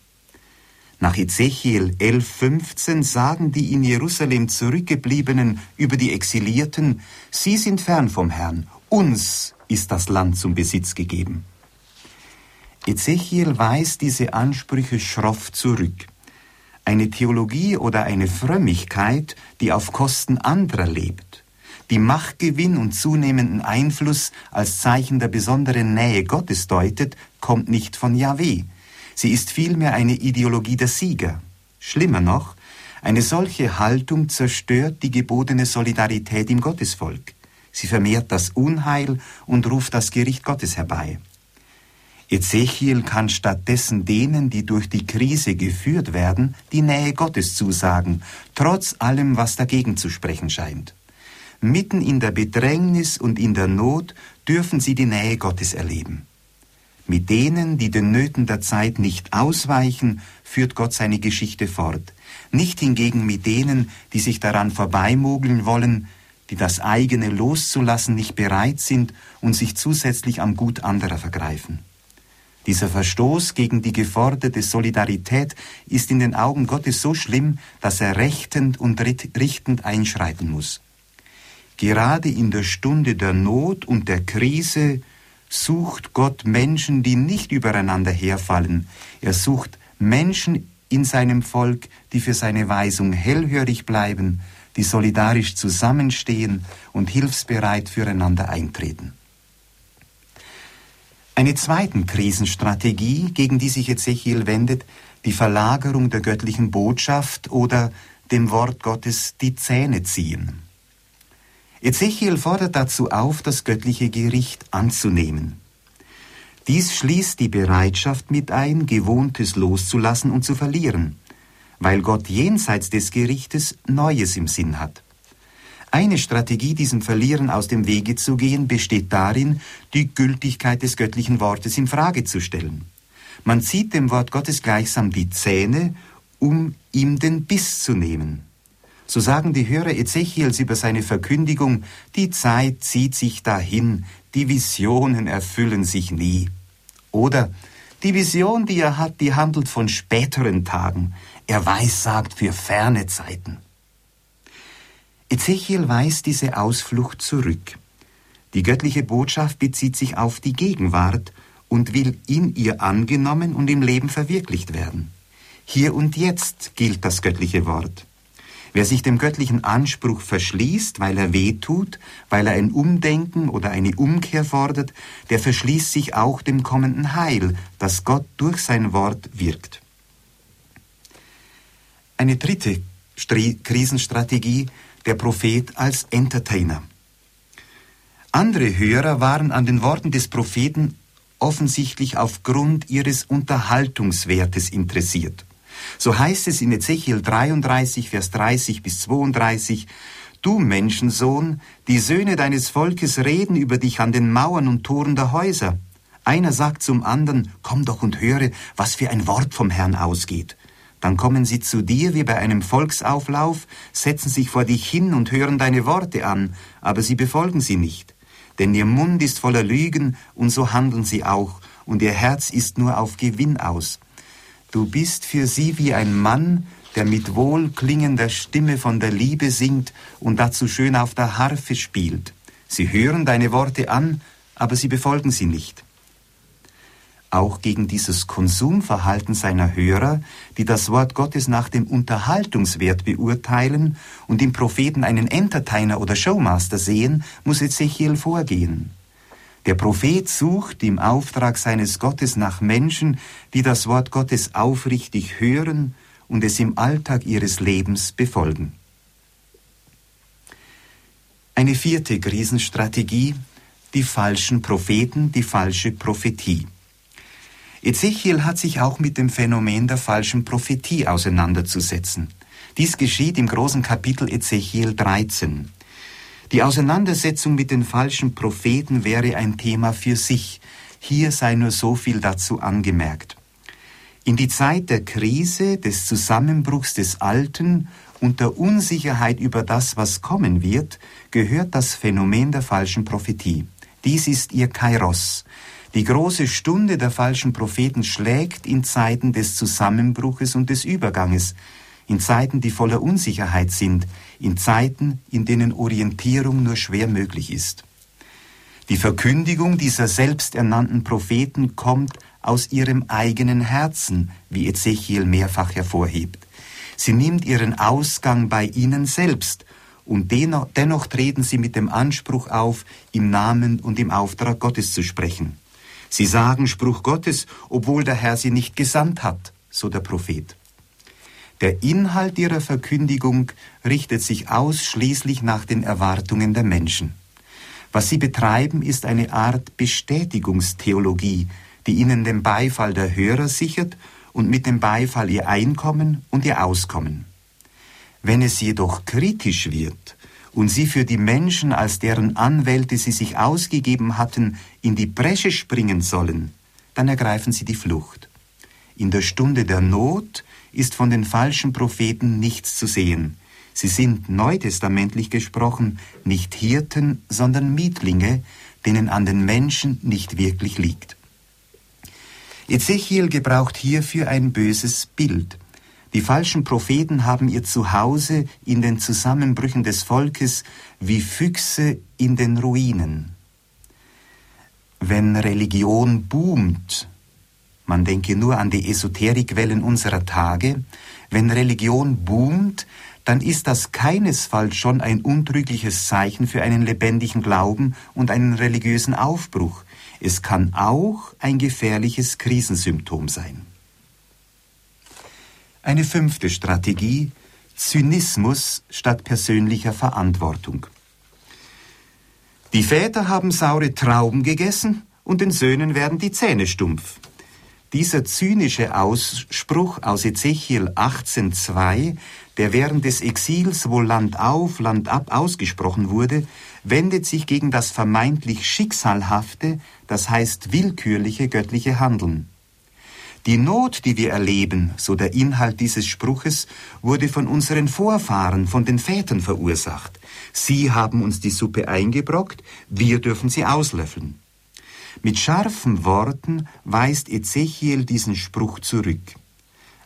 Nach Ezechiel 11.15 sagen die in Jerusalem zurückgebliebenen über die Exilierten, sie sind fern vom Herrn, uns ist das Land zum Besitz gegeben. Ezechiel weist diese Ansprüche schroff zurück eine Theologie oder eine Frömmigkeit, die auf Kosten anderer lebt, die Machtgewinn und zunehmenden Einfluss als Zeichen der besonderen Nähe Gottes deutet, kommt nicht von Yahweh. Sie ist vielmehr eine Ideologie der Sieger. Schlimmer noch, eine solche Haltung zerstört die gebotene Solidarität im Gottesvolk. Sie vermehrt das Unheil und ruft das Gericht Gottes herbei. Ezechiel kann stattdessen denen, die durch die Krise geführt werden, die Nähe Gottes zusagen, trotz allem, was dagegen zu sprechen scheint. Mitten in der Bedrängnis und in der Not dürfen sie die Nähe Gottes erleben. Mit denen, die den Nöten der Zeit nicht ausweichen, führt Gott seine Geschichte fort. Nicht hingegen mit denen, die sich daran vorbeimogeln wollen, die das eigene loszulassen nicht bereit sind und sich zusätzlich am Gut anderer vergreifen. Dieser Verstoß gegen die geforderte Solidarität ist in den Augen Gottes so schlimm, dass er rechtend und richtend einschreiten muss. Gerade in der Stunde der Not und der Krise sucht Gott Menschen, die nicht übereinander herfallen. Er sucht Menschen in seinem Volk, die für seine Weisung hellhörig bleiben, die solidarisch zusammenstehen und hilfsbereit füreinander eintreten. Eine zweite Krisenstrategie, gegen die sich Ezechiel wendet, die Verlagerung der göttlichen Botschaft oder dem Wort Gottes die Zähne ziehen. Ezechiel fordert dazu auf, das göttliche Gericht anzunehmen. Dies schließt die Bereitschaft mit ein, Gewohntes loszulassen und zu verlieren, weil Gott jenseits des Gerichtes Neues im Sinn hat. Eine Strategie, diesem Verlieren aus dem Wege zu gehen, besteht darin, die Gültigkeit des göttlichen Wortes in Frage zu stellen. Man zieht dem Wort Gottes gleichsam die Zähne, um ihm den Biss zu nehmen. So sagen die Hörer Ezechiels über seine Verkündigung, die Zeit zieht sich dahin, die Visionen erfüllen sich nie. Oder die Vision, die er hat, die handelt von späteren Tagen. Er weissagt für ferne Zeiten. Ezechiel weist diese Ausflucht zurück. Die göttliche Botschaft bezieht sich auf die Gegenwart und will in ihr angenommen und im Leben verwirklicht werden. Hier und jetzt gilt das göttliche Wort. Wer sich dem göttlichen Anspruch verschließt, weil er weh tut, weil er ein Umdenken oder eine Umkehr fordert, der verschließt sich auch dem kommenden Heil, das Gott durch sein Wort wirkt. Eine dritte Stri Krisenstrategie, der Prophet als Entertainer. Andere Hörer waren an den Worten des Propheten offensichtlich aufgrund ihres Unterhaltungswertes interessiert. So heißt es in Ezechiel 33, Vers 30 bis 32, Du Menschensohn, die Söhne deines Volkes reden über dich an den Mauern und Toren der Häuser. Einer sagt zum anderen, komm doch und höre, was für ein Wort vom Herrn ausgeht. Dann kommen sie zu dir wie bei einem Volksauflauf, setzen sich vor dich hin und hören deine Worte an, aber sie befolgen sie nicht. Denn ihr Mund ist voller Lügen, und so handeln sie auch, und ihr Herz ist nur auf Gewinn aus. Du bist für sie wie ein Mann, der mit wohlklingender Stimme von der Liebe singt und dazu schön auf der Harfe spielt. Sie hören deine Worte an, aber sie befolgen sie nicht. Auch gegen dieses Konsumverhalten seiner Hörer, die das Wort Gottes nach dem Unterhaltungswert beurteilen und im Propheten einen Entertainer oder Showmaster sehen, muss Ezechiel vorgehen. Der Prophet sucht im Auftrag seines Gottes nach Menschen, die das Wort Gottes aufrichtig hören und es im Alltag ihres Lebens befolgen. Eine vierte Krisenstrategie, die falschen Propheten, die falsche Prophetie. Ezechiel hat sich auch mit dem Phänomen der falschen Prophetie auseinanderzusetzen. Dies geschieht im großen Kapitel Ezechiel 13. Die Auseinandersetzung mit den falschen Propheten wäre ein Thema für sich. Hier sei nur so viel dazu angemerkt. In die Zeit der Krise, des Zusammenbruchs des Alten und der Unsicherheit über das, was kommen wird, gehört das Phänomen der falschen Prophetie. Dies ist ihr Kairos. Die große Stunde der falschen Propheten schlägt in Zeiten des Zusammenbruches und des Überganges, in Zeiten, die voller Unsicherheit sind, in Zeiten, in denen Orientierung nur schwer möglich ist. Die Verkündigung dieser selbsternannten Propheten kommt aus ihrem eigenen Herzen, wie Ezechiel mehrfach hervorhebt. Sie nimmt ihren Ausgang bei ihnen selbst, und dennoch, dennoch treten sie mit dem Anspruch auf, im Namen und im Auftrag Gottes zu sprechen. Sie sagen Spruch Gottes, obwohl der Herr sie nicht gesandt hat, so der Prophet. Der Inhalt ihrer Verkündigung richtet sich ausschließlich nach den Erwartungen der Menschen. Was sie betreiben, ist eine Art Bestätigungstheologie, die ihnen den Beifall der Hörer sichert und mit dem Beifall ihr Einkommen und ihr Auskommen. Wenn es jedoch kritisch wird und sie für die Menschen, als deren Anwälte sie sich ausgegeben hatten, in die Bresche springen sollen, dann ergreifen sie die Flucht. In der Stunde der Not ist von den falschen Propheten nichts zu sehen. Sie sind neutestamentlich gesprochen nicht Hirten, sondern Mietlinge, denen an den Menschen nicht wirklich liegt. Ezechiel gebraucht hierfür ein böses Bild. Die falschen Propheten haben ihr Zuhause in den Zusammenbrüchen des Volkes wie Füchse in den Ruinen. Wenn Religion boomt, man denke nur an die Esoterikwellen unserer Tage, wenn Religion boomt, dann ist das keinesfalls schon ein untrügliches Zeichen für einen lebendigen Glauben und einen religiösen Aufbruch. Es kann auch ein gefährliches Krisensymptom sein. Eine fünfte Strategie, Zynismus statt persönlicher Verantwortung. Die Väter haben saure Trauben gegessen und den Söhnen werden die Zähne stumpf. Dieser zynische Ausspruch aus Ezechiel 18.2, der während des Exils wohl Land auf, Land ab ausgesprochen wurde, wendet sich gegen das vermeintlich schicksalhafte, das heißt willkürliche göttliche Handeln. Die Not, die wir erleben, so der Inhalt dieses Spruches, wurde von unseren Vorfahren, von den Vätern verursacht. Sie haben uns die Suppe eingebrockt, wir dürfen sie auslöffeln. Mit scharfen Worten weist Ezechiel diesen Spruch zurück.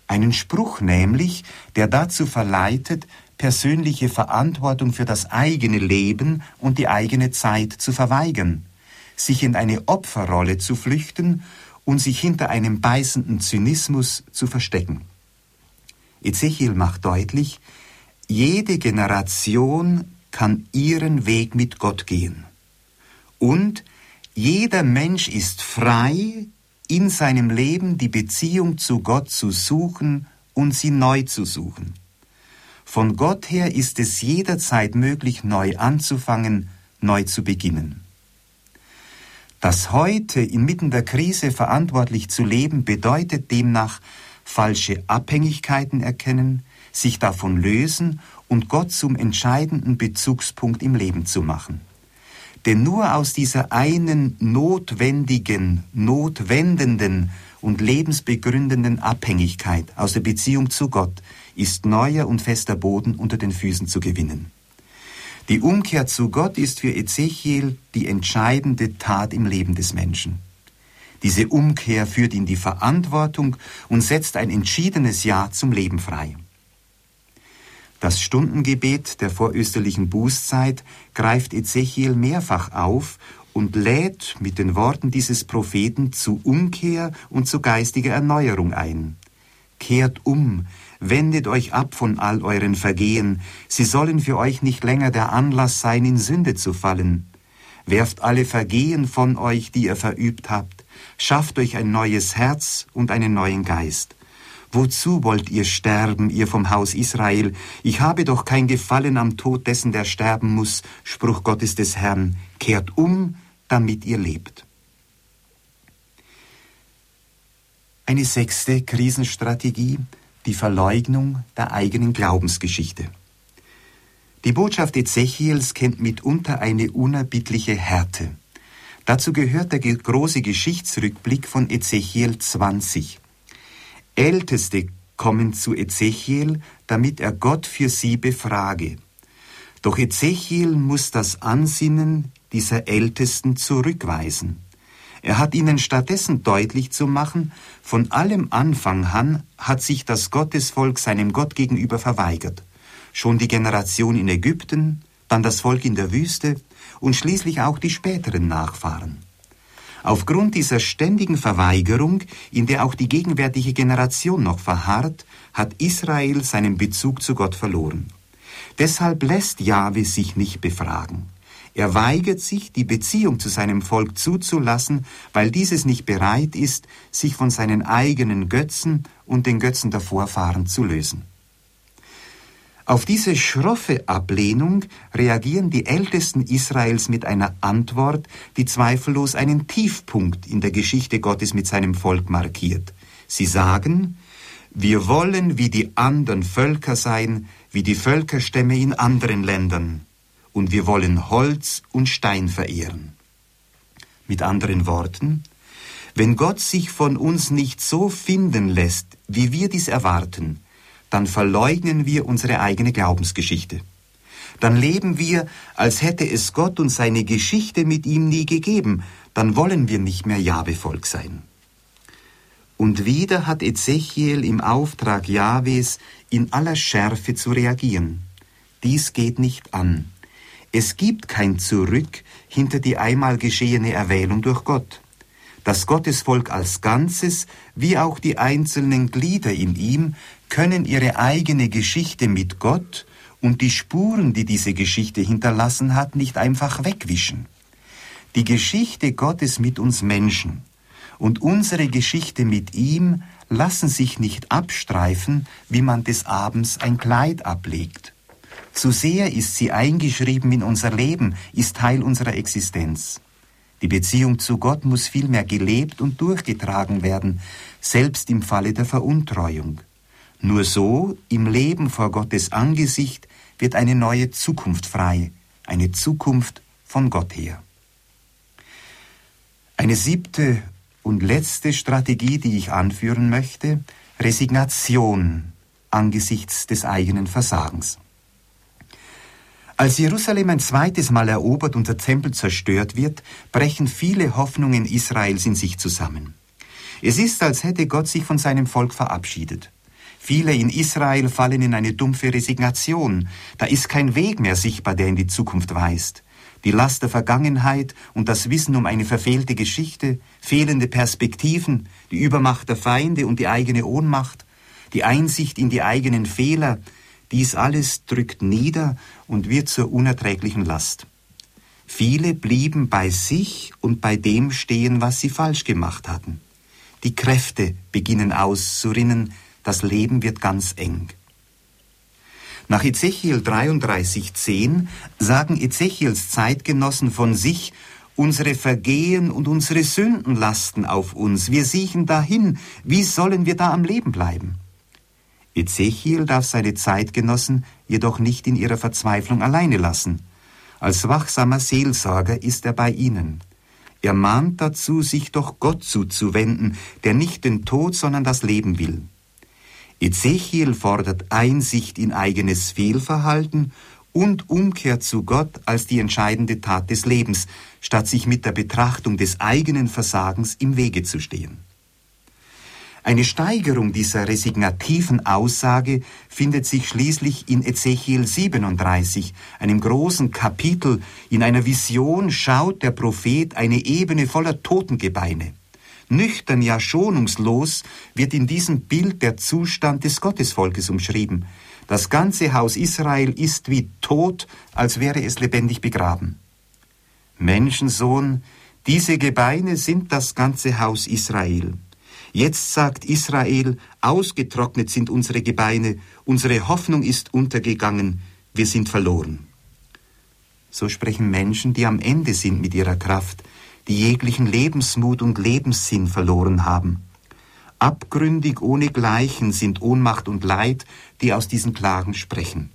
Einen Spruch nämlich, der dazu verleitet, persönliche Verantwortung für das eigene Leben und die eigene Zeit zu verweigern, sich in eine Opferrolle zu flüchten und sich hinter einem beißenden Zynismus zu verstecken. Ezechiel macht deutlich, jede Generation kann ihren Weg mit Gott gehen. Und jeder Mensch ist frei, in seinem Leben die Beziehung zu Gott zu suchen und sie neu zu suchen. Von Gott her ist es jederzeit möglich, neu anzufangen, neu zu beginnen. Das heute inmitten der Krise verantwortlich zu leben bedeutet demnach falsche Abhängigkeiten erkennen, sich davon lösen und Gott zum entscheidenden Bezugspunkt im Leben zu machen. Denn nur aus dieser einen notwendigen, notwendenden und lebensbegründenden Abhängigkeit aus der Beziehung zu Gott ist neuer und fester Boden unter den Füßen zu gewinnen. Die Umkehr zu Gott ist für Ezechiel die entscheidende Tat im Leben des Menschen. Diese Umkehr führt in die Verantwortung und setzt ein entschiedenes Ja zum Leben frei. Das Stundengebet der vorösterlichen Bußzeit greift Ezechiel mehrfach auf und lädt mit den Worten dieses Propheten zu Umkehr und zu geistiger Erneuerung ein. Kehrt um, wendet euch ab von all euren Vergehen, sie sollen für euch nicht länger der Anlass sein, in Sünde zu fallen. Werft alle Vergehen von euch, die ihr verübt habt, schafft euch ein neues Herz und einen neuen Geist. Wozu wollt ihr sterben, ihr vom Haus Israel? Ich habe doch kein Gefallen am Tod dessen, der sterben muss. Spruch Gottes des Herrn. Kehrt um, damit ihr lebt. Eine sechste Krisenstrategie, die Verleugnung der eigenen Glaubensgeschichte. Die Botschaft Ezechiels kennt mitunter eine unerbittliche Härte. Dazu gehört der große Geschichtsrückblick von Ezechiel 20. Älteste kommen zu Ezechiel, damit er Gott für sie befrage. Doch Ezechiel muss das Ansinnen dieser Ältesten zurückweisen. Er hat ihnen stattdessen deutlich zu machen, von allem Anfang an hat sich das Gottesvolk seinem Gott gegenüber verweigert. Schon die Generation in Ägypten, dann das Volk in der Wüste und schließlich auch die späteren Nachfahren. Aufgrund dieser ständigen Verweigerung, in der auch die gegenwärtige Generation noch verharrt, hat Israel seinen Bezug zu Gott verloren. Deshalb lässt Jahwe sich nicht befragen. Er weigert sich, die Beziehung zu seinem Volk zuzulassen, weil dieses nicht bereit ist, sich von seinen eigenen Götzen und den Götzen der Vorfahren zu lösen. Auf diese schroffe Ablehnung reagieren die Ältesten Israels mit einer Antwort, die zweifellos einen Tiefpunkt in der Geschichte Gottes mit seinem Volk markiert. Sie sagen, wir wollen wie die anderen Völker sein, wie die Völkerstämme in anderen Ländern und wir wollen Holz und Stein verehren. Mit anderen Worten, wenn Gott sich von uns nicht so finden lässt, wie wir dies erwarten, dann verleugnen wir unsere eigene Glaubensgeschichte. Dann leben wir, als hätte es Gott und seine Geschichte mit ihm nie gegeben, dann wollen wir nicht mehr Jabevolk sein. Und wieder hat Ezechiel im Auftrag Jahwes in aller Schärfe zu reagieren. Dies geht nicht an. Es gibt kein Zurück hinter die einmal geschehene Erwählung durch Gott. Das Gottesvolk als Ganzes, wie auch die einzelnen Glieder in ihm, können ihre eigene Geschichte mit Gott und die Spuren, die diese Geschichte hinterlassen hat, nicht einfach wegwischen. Die Geschichte Gottes mit uns Menschen und unsere Geschichte mit ihm lassen sich nicht abstreifen, wie man des Abends ein Kleid ablegt. Zu sehr ist sie eingeschrieben in unser Leben, ist Teil unserer Existenz. Die Beziehung zu Gott muss vielmehr gelebt und durchgetragen werden, selbst im Falle der Veruntreuung. Nur so, im Leben vor Gottes Angesicht, wird eine neue Zukunft frei, eine Zukunft von Gott her. Eine siebte und letzte Strategie, die ich anführen möchte, Resignation angesichts des eigenen Versagens. Als Jerusalem ein zweites Mal erobert und der Tempel zerstört wird, brechen viele Hoffnungen Israels in sich zusammen. Es ist, als hätte Gott sich von seinem Volk verabschiedet. Viele in Israel fallen in eine dumpfe Resignation. Da ist kein Weg mehr sichtbar, der in die Zukunft weist. Die Last der Vergangenheit und das Wissen um eine verfehlte Geschichte, fehlende Perspektiven, die Übermacht der Feinde und die eigene Ohnmacht, die Einsicht in die eigenen Fehler, dies alles drückt nieder und wird zur unerträglichen Last. Viele blieben bei sich und bei dem stehen, was sie falsch gemacht hatten. Die Kräfte beginnen auszurinnen, das Leben wird ganz eng. Nach Ezechiel 33,10 sagen Ezechiels Zeitgenossen von sich, unsere Vergehen und unsere Sünden lasten auf uns, wir siechen dahin, wie sollen wir da am Leben bleiben? Ezechiel darf seine Zeitgenossen jedoch nicht in ihrer Verzweiflung alleine lassen. Als wachsamer Seelsorger ist er bei ihnen. Er mahnt dazu, sich doch Gott zuzuwenden, der nicht den Tod, sondern das Leben will. Ezechiel fordert Einsicht in eigenes Fehlverhalten und Umkehr zu Gott als die entscheidende Tat des Lebens, statt sich mit der Betrachtung des eigenen Versagens im Wege zu stehen. Eine Steigerung dieser resignativen Aussage findet sich schließlich in Ezechiel 37, einem großen Kapitel. In einer Vision schaut der Prophet eine Ebene voller Totengebeine. Nüchtern, ja schonungslos wird in diesem Bild der Zustand des Gottesvolkes umschrieben. Das ganze Haus Israel ist wie tot, als wäre es lebendig begraben. Menschensohn, diese Gebeine sind das ganze Haus Israel. Jetzt sagt Israel, ausgetrocknet sind unsere Gebeine, unsere Hoffnung ist untergegangen, wir sind verloren. So sprechen Menschen, die am Ende sind mit ihrer Kraft, die jeglichen Lebensmut und Lebenssinn verloren haben. Abgründig ohne Gleichen sind Ohnmacht und Leid, die aus diesen Klagen sprechen.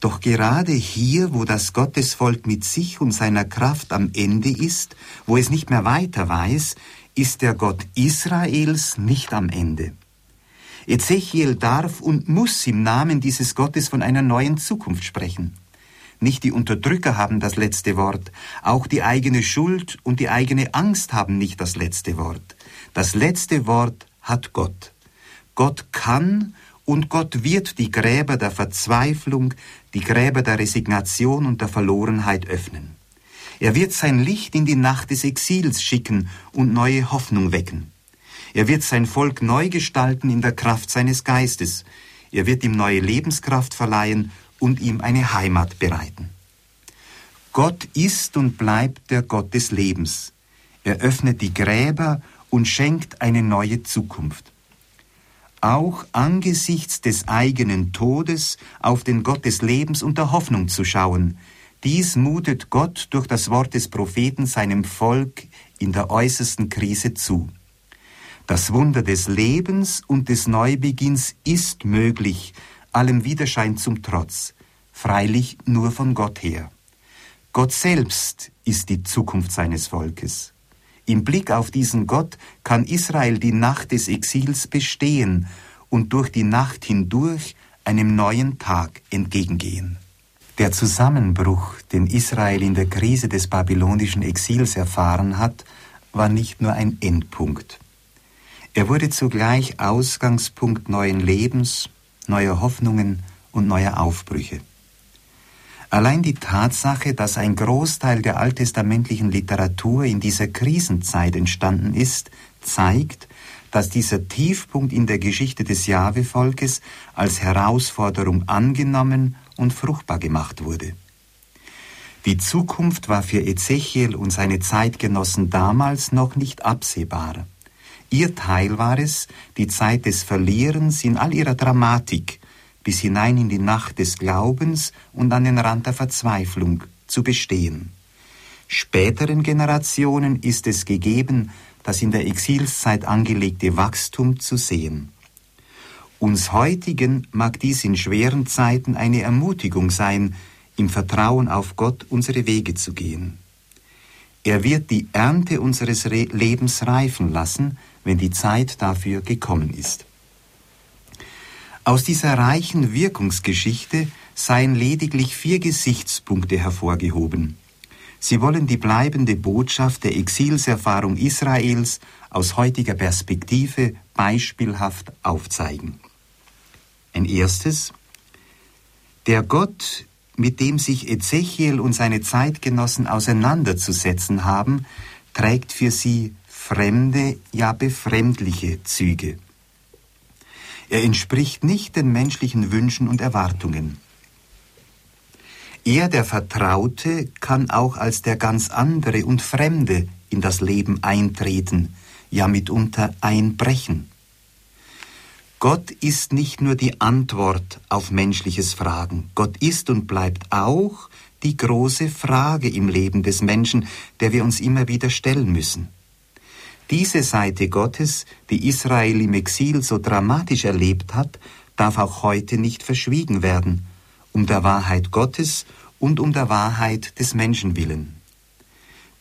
Doch gerade hier, wo das Gottesvolk mit sich und seiner Kraft am Ende ist, wo es nicht mehr weiter weiß, ist der Gott Israels nicht am Ende. Ezechiel darf und muss im Namen dieses Gottes von einer neuen Zukunft sprechen. Nicht die Unterdrücker haben das letzte Wort, auch die eigene Schuld und die eigene Angst haben nicht das letzte Wort. Das letzte Wort hat Gott. Gott kann und Gott wird die Gräber der Verzweiflung, die Gräber der Resignation und der Verlorenheit öffnen. Er wird sein Licht in die Nacht des Exils schicken und neue Hoffnung wecken. Er wird sein Volk neu gestalten in der Kraft seines Geistes. Er wird ihm neue Lebenskraft verleihen und ihm eine Heimat bereiten. Gott ist und bleibt der Gott des Lebens. Er öffnet die Gräber und schenkt eine neue Zukunft. Auch angesichts des eigenen Todes auf den Gott des Lebens und der Hoffnung zu schauen, dies mutet Gott durch das Wort des Propheten seinem Volk in der äußersten Krise zu. Das Wunder des Lebens und des Neubeginns ist möglich, allem Widerschein zum Trotz, freilich nur von Gott her. Gott selbst ist die Zukunft seines Volkes. Im Blick auf diesen Gott kann Israel die Nacht des Exils bestehen und durch die Nacht hindurch einem neuen Tag entgegengehen. Der Zusammenbruch, den Israel in der Krise des babylonischen Exils erfahren hat, war nicht nur ein Endpunkt. Er wurde zugleich Ausgangspunkt neuen Lebens, neuer Hoffnungen und neuer Aufbrüche. Allein die Tatsache, dass ein Großteil der alttestamentlichen Literatur in dieser Krisenzeit entstanden ist, zeigt, dass dieser Tiefpunkt in der Geschichte des Jahwe-Volkes als Herausforderung angenommen und fruchtbar gemacht wurde. Die Zukunft war für Ezechiel und seine Zeitgenossen damals noch nicht absehbar. Ihr Teil war es, die Zeit des Verlierens in all ihrer Dramatik bis hinein in die Nacht des Glaubens und an den Rand der Verzweiflung zu bestehen. Späteren Generationen ist es gegeben, das in der Exilszeit angelegte Wachstum zu sehen. Uns heutigen mag dies in schweren Zeiten eine Ermutigung sein, im Vertrauen auf Gott unsere Wege zu gehen. Er wird die Ernte unseres Re Lebens reifen lassen, wenn die Zeit dafür gekommen ist. Aus dieser reichen Wirkungsgeschichte seien lediglich vier Gesichtspunkte hervorgehoben. Sie wollen die bleibende Botschaft der Exilserfahrung Israels aus heutiger Perspektive beispielhaft aufzeigen. Ein erstes, der Gott, mit dem sich Ezechiel und seine Zeitgenossen auseinanderzusetzen haben, trägt für sie fremde, ja befremdliche Züge. Er entspricht nicht den menschlichen Wünschen und Erwartungen. Er, der Vertraute, kann auch als der ganz andere und Fremde in das Leben eintreten, ja mitunter einbrechen. Gott ist nicht nur die Antwort auf menschliches Fragen, Gott ist und bleibt auch die große Frage im Leben des Menschen, der wir uns immer wieder stellen müssen. Diese Seite Gottes, die Israel im Exil so dramatisch erlebt hat, darf auch heute nicht verschwiegen werden, um der Wahrheit Gottes und um der Wahrheit des Menschen willen.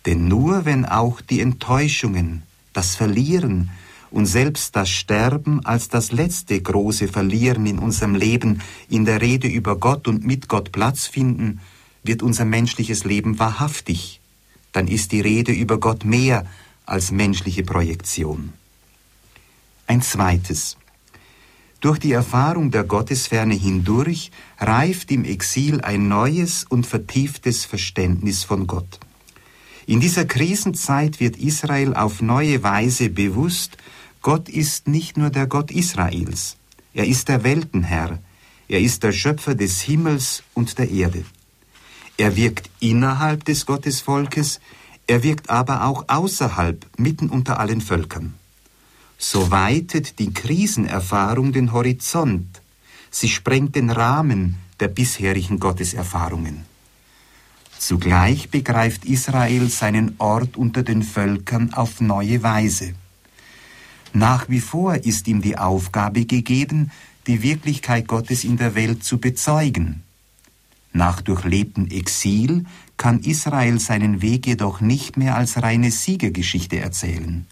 Denn nur wenn auch die Enttäuschungen, das Verlieren und selbst das Sterben als das letzte große Verlieren in unserem Leben in der Rede über Gott und mit Gott Platz finden, wird unser menschliches Leben wahrhaftig. Dann ist die Rede über Gott mehr als menschliche Projektion. Ein zweites. Durch die Erfahrung der Gottesferne hindurch reift im Exil ein neues und vertieftes Verständnis von Gott. In dieser Krisenzeit wird Israel auf neue Weise bewusst, Gott ist nicht nur der Gott Israels, er ist der Weltenherr, er ist der Schöpfer des Himmels und der Erde. Er wirkt innerhalb des Gottesvolkes, er wirkt aber auch außerhalb, mitten unter allen Völkern. So weitet die Krisenerfahrung den Horizont, sie sprengt den Rahmen der bisherigen Gotteserfahrungen. Zugleich begreift Israel seinen Ort unter den Völkern auf neue Weise. Nach wie vor ist ihm die Aufgabe gegeben, die Wirklichkeit Gottes in der Welt zu bezeugen. Nach durchlebtem Exil kann Israel seinen Weg jedoch nicht mehr als reine Siegergeschichte erzählen.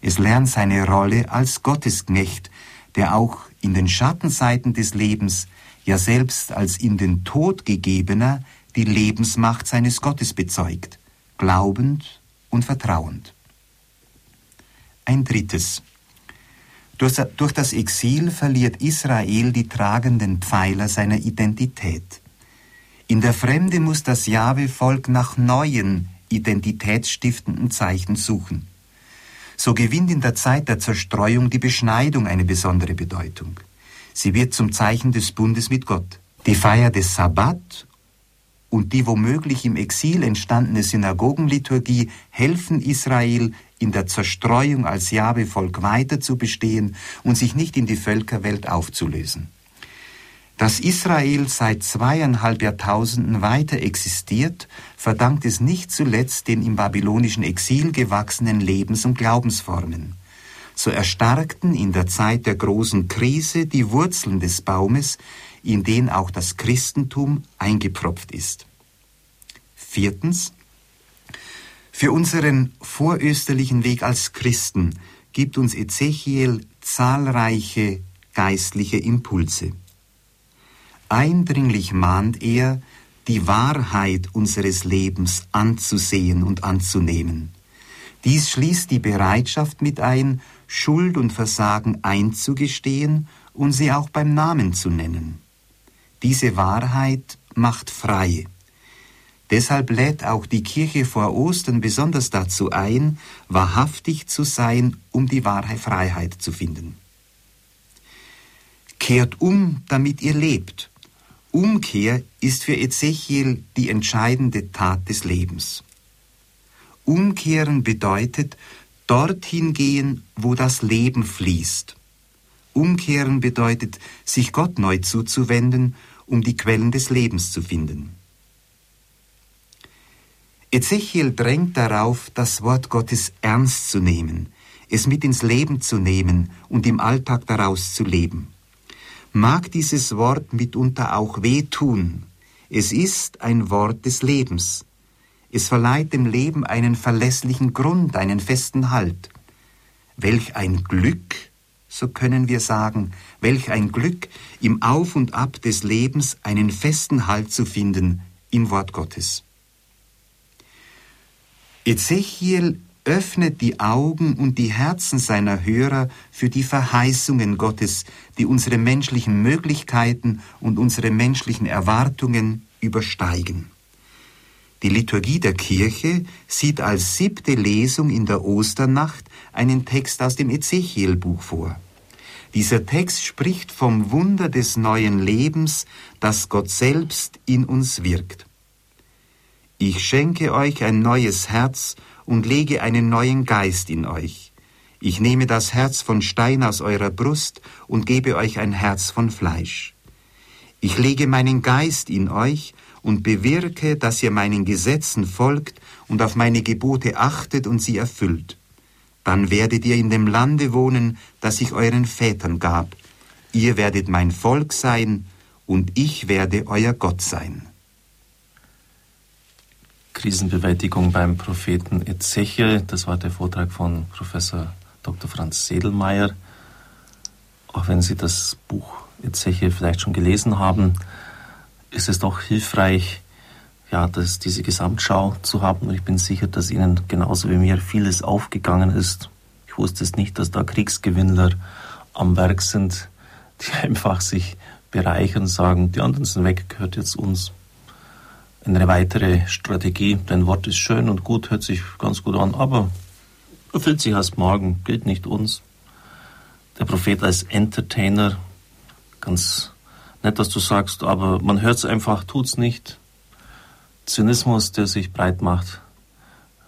Es lernt seine Rolle als Gottesknecht, der auch in den Schattenseiten des Lebens, ja selbst als in den Tod gegebener, die Lebensmacht seines Gottes bezeugt, glaubend und vertrauend. Ein drittes. Durch das Exil verliert Israel die tragenden Pfeiler seiner Identität. In der Fremde muss das Jahwe-Volk nach neuen, identitätsstiftenden Zeichen suchen. So gewinnt in der Zeit der Zerstreuung die Beschneidung eine besondere Bedeutung. Sie wird zum Zeichen des Bundes mit Gott. Die Feier des Sabbat und die womöglich im Exil entstandene Synagogenliturgie helfen Israel in der Zerstreuung als Jahwe-Volk weiter zu bestehen und sich nicht in die Völkerwelt aufzulösen. Dass Israel seit zweieinhalb Jahrtausenden weiter existiert, verdankt es nicht zuletzt den im babylonischen Exil gewachsenen Lebens- und Glaubensformen. So erstarkten in der Zeit der großen Krise die Wurzeln des Baumes, in den auch das Christentum eingepropft ist. Viertens. Für unseren vorösterlichen Weg als Christen gibt uns Ezechiel zahlreiche geistliche Impulse. Eindringlich mahnt er, die Wahrheit unseres Lebens anzusehen und anzunehmen. Dies schließt die Bereitschaft mit ein, Schuld und Versagen einzugestehen und sie auch beim Namen zu nennen. Diese Wahrheit macht frei. Deshalb lädt auch die Kirche vor Ostern besonders dazu ein, wahrhaftig zu sein, um die wahre Freiheit zu finden. Kehrt um, damit ihr lebt. Umkehr ist für Ezechiel die entscheidende Tat des Lebens. Umkehren bedeutet dorthin gehen, wo das Leben fließt. Umkehren bedeutet, sich Gott neu zuzuwenden, um die Quellen des Lebens zu finden. Ezechiel drängt darauf, das Wort Gottes ernst zu nehmen, es mit ins Leben zu nehmen und im Alltag daraus zu leben. Mag dieses Wort mitunter auch wehtun, es ist ein Wort des Lebens. Es verleiht dem Leben einen verlässlichen Grund, einen festen Halt. Welch ein Glück, so können wir sagen, welch ein Glück, im Auf und Ab des Lebens einen festen Halt zu finden im Wort Gottes. Ezechiel öffnet die Augen und die Herzen seiner Hörer für die Verheißungen Gottes, die unsere menschlichen Möglichkeiten und unsere menschlichen Erwartungen übersteigen. Die Liturgie der Kirche sieht als siebte Lesung in der Osternacht einen Text aus dem Ezechielbuch vor. Dieser Text spricht vom Wunder des neuen Lebens, das Gott selbst in uns wirkt. Ich schenke euch ein neues Herz und lege einen neuen Geist in euch. Ich nehme das Herz von Stein aus eurer Brust und gebe euch ein Herz von Fleisch. Ich lege meinen Geist in euch und bewirke, dass ihr meinen Gesetzen folgt und auf meine Gebote achtet und sie erfüllt. Dann werdet ihr in dem Lande wohnen, das ich euren Vätern gab. Ihr werdet mein Volk sein und ich werde euer Gott sein. Krisenbewältigung beim Propheten Ezechiel. Das war der Vortrag von Professor Dr. Franz Sedelmeier. Auch wenn Sie das Buch Ezechiel vielleicht schon gelesen haben, ist es doch hilfreich, ja, das, diese Gesamtschau zu haben. Und ich bin sicher, dass Ihnen genauso wie mir vieles aufgegangen ist. Ich wusste es nicht, dass da Kriegsgewinnler am Werk sind, die einfach sich bereichern und sagen, die anderen sind weg, gehört jetzt uns eine weitere Strategie. Dein Wort ist schön und gut, hört sich ganz gut an, aber erfüllt sich erst morgen, gilt nicht uns. Der Prophet als Entertainer, ganz nett, was du sagst, aber man hört es einfach, tut's nicht. Zynismus, der sich breit macht,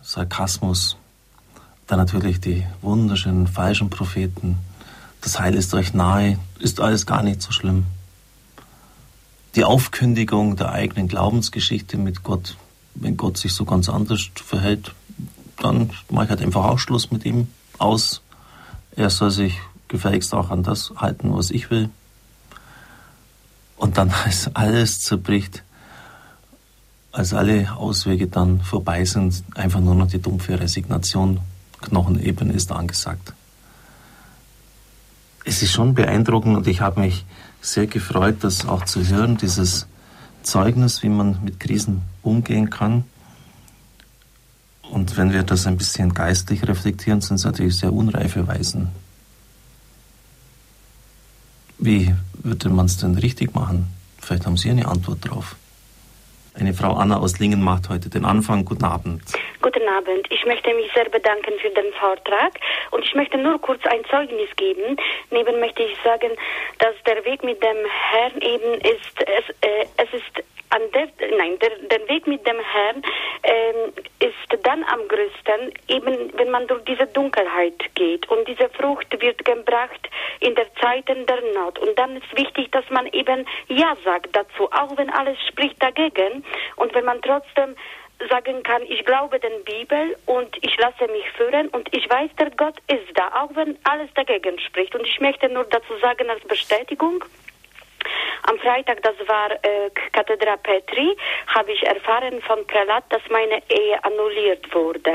Sarkasmus, dann natürlich die wunderschönen falschen Propheten. Das Heil ist euch nahe, ist alles gar nicht so schlimm die Aufkündigung der eigenen Glaubensgeschichte mit Gott, wenn Gott sich so ganz anders verhält, dann mache ich halt einfach auch Schluss mit ihm aus. Er soll sich gefälligst auch an das halten, was ich will. Und dann, als alles zerbricht, als alle Auswege dann vorbei sind, einfach nur noch die dumpfe Resignation, Knochenebene ist angesagt. Es ist schon beeindruckend und ich habe mich sehr gefreut, das auch zu hören, dieses Zeugnis, wie man mit Krisen umgehen kann. Und wenn wir das ein bisschen geistlich reflektieren, sind es natürlich sehr unreife Weisen. Wie würde man es denn richtig machen? Vielleicht haben Sie eine Antwort drauf. Eine Frau Anna aus Lingen macht heute den Anfang. Guten Abend. Guten Abend. Ich möchte mich sehr bedanken für den Vortrag und ich möchte nur kurz ein Zeugnis geben. Neben möchte ich sagen, dass der Weg mit dem Herrn eben ist, es, äh, es ist an der, nein, der, der Weg mit dem Herrn ähm, ist dann am größten, eben wenn man durch diese Dunkelheit geht. Und diese Frucht wird gebracht in der Zeiten der Not. Und dann ist wichtig, dass man eben Ja sagt dazu, auch wenn alles spricht dagegen. Und wenn man trotzdem sagen kann, ich glaube den Bibel und ich lasse mich führen und ich weiß, der Gott ist da, auch wenn alles dagegen spricht. Und ich möchte nur dazu sagen als Bestätigung, am Freitag, das war äh, Kathedra Petri, habe ich erfahren von Prälat, dass meine Ehe annulliert wurde.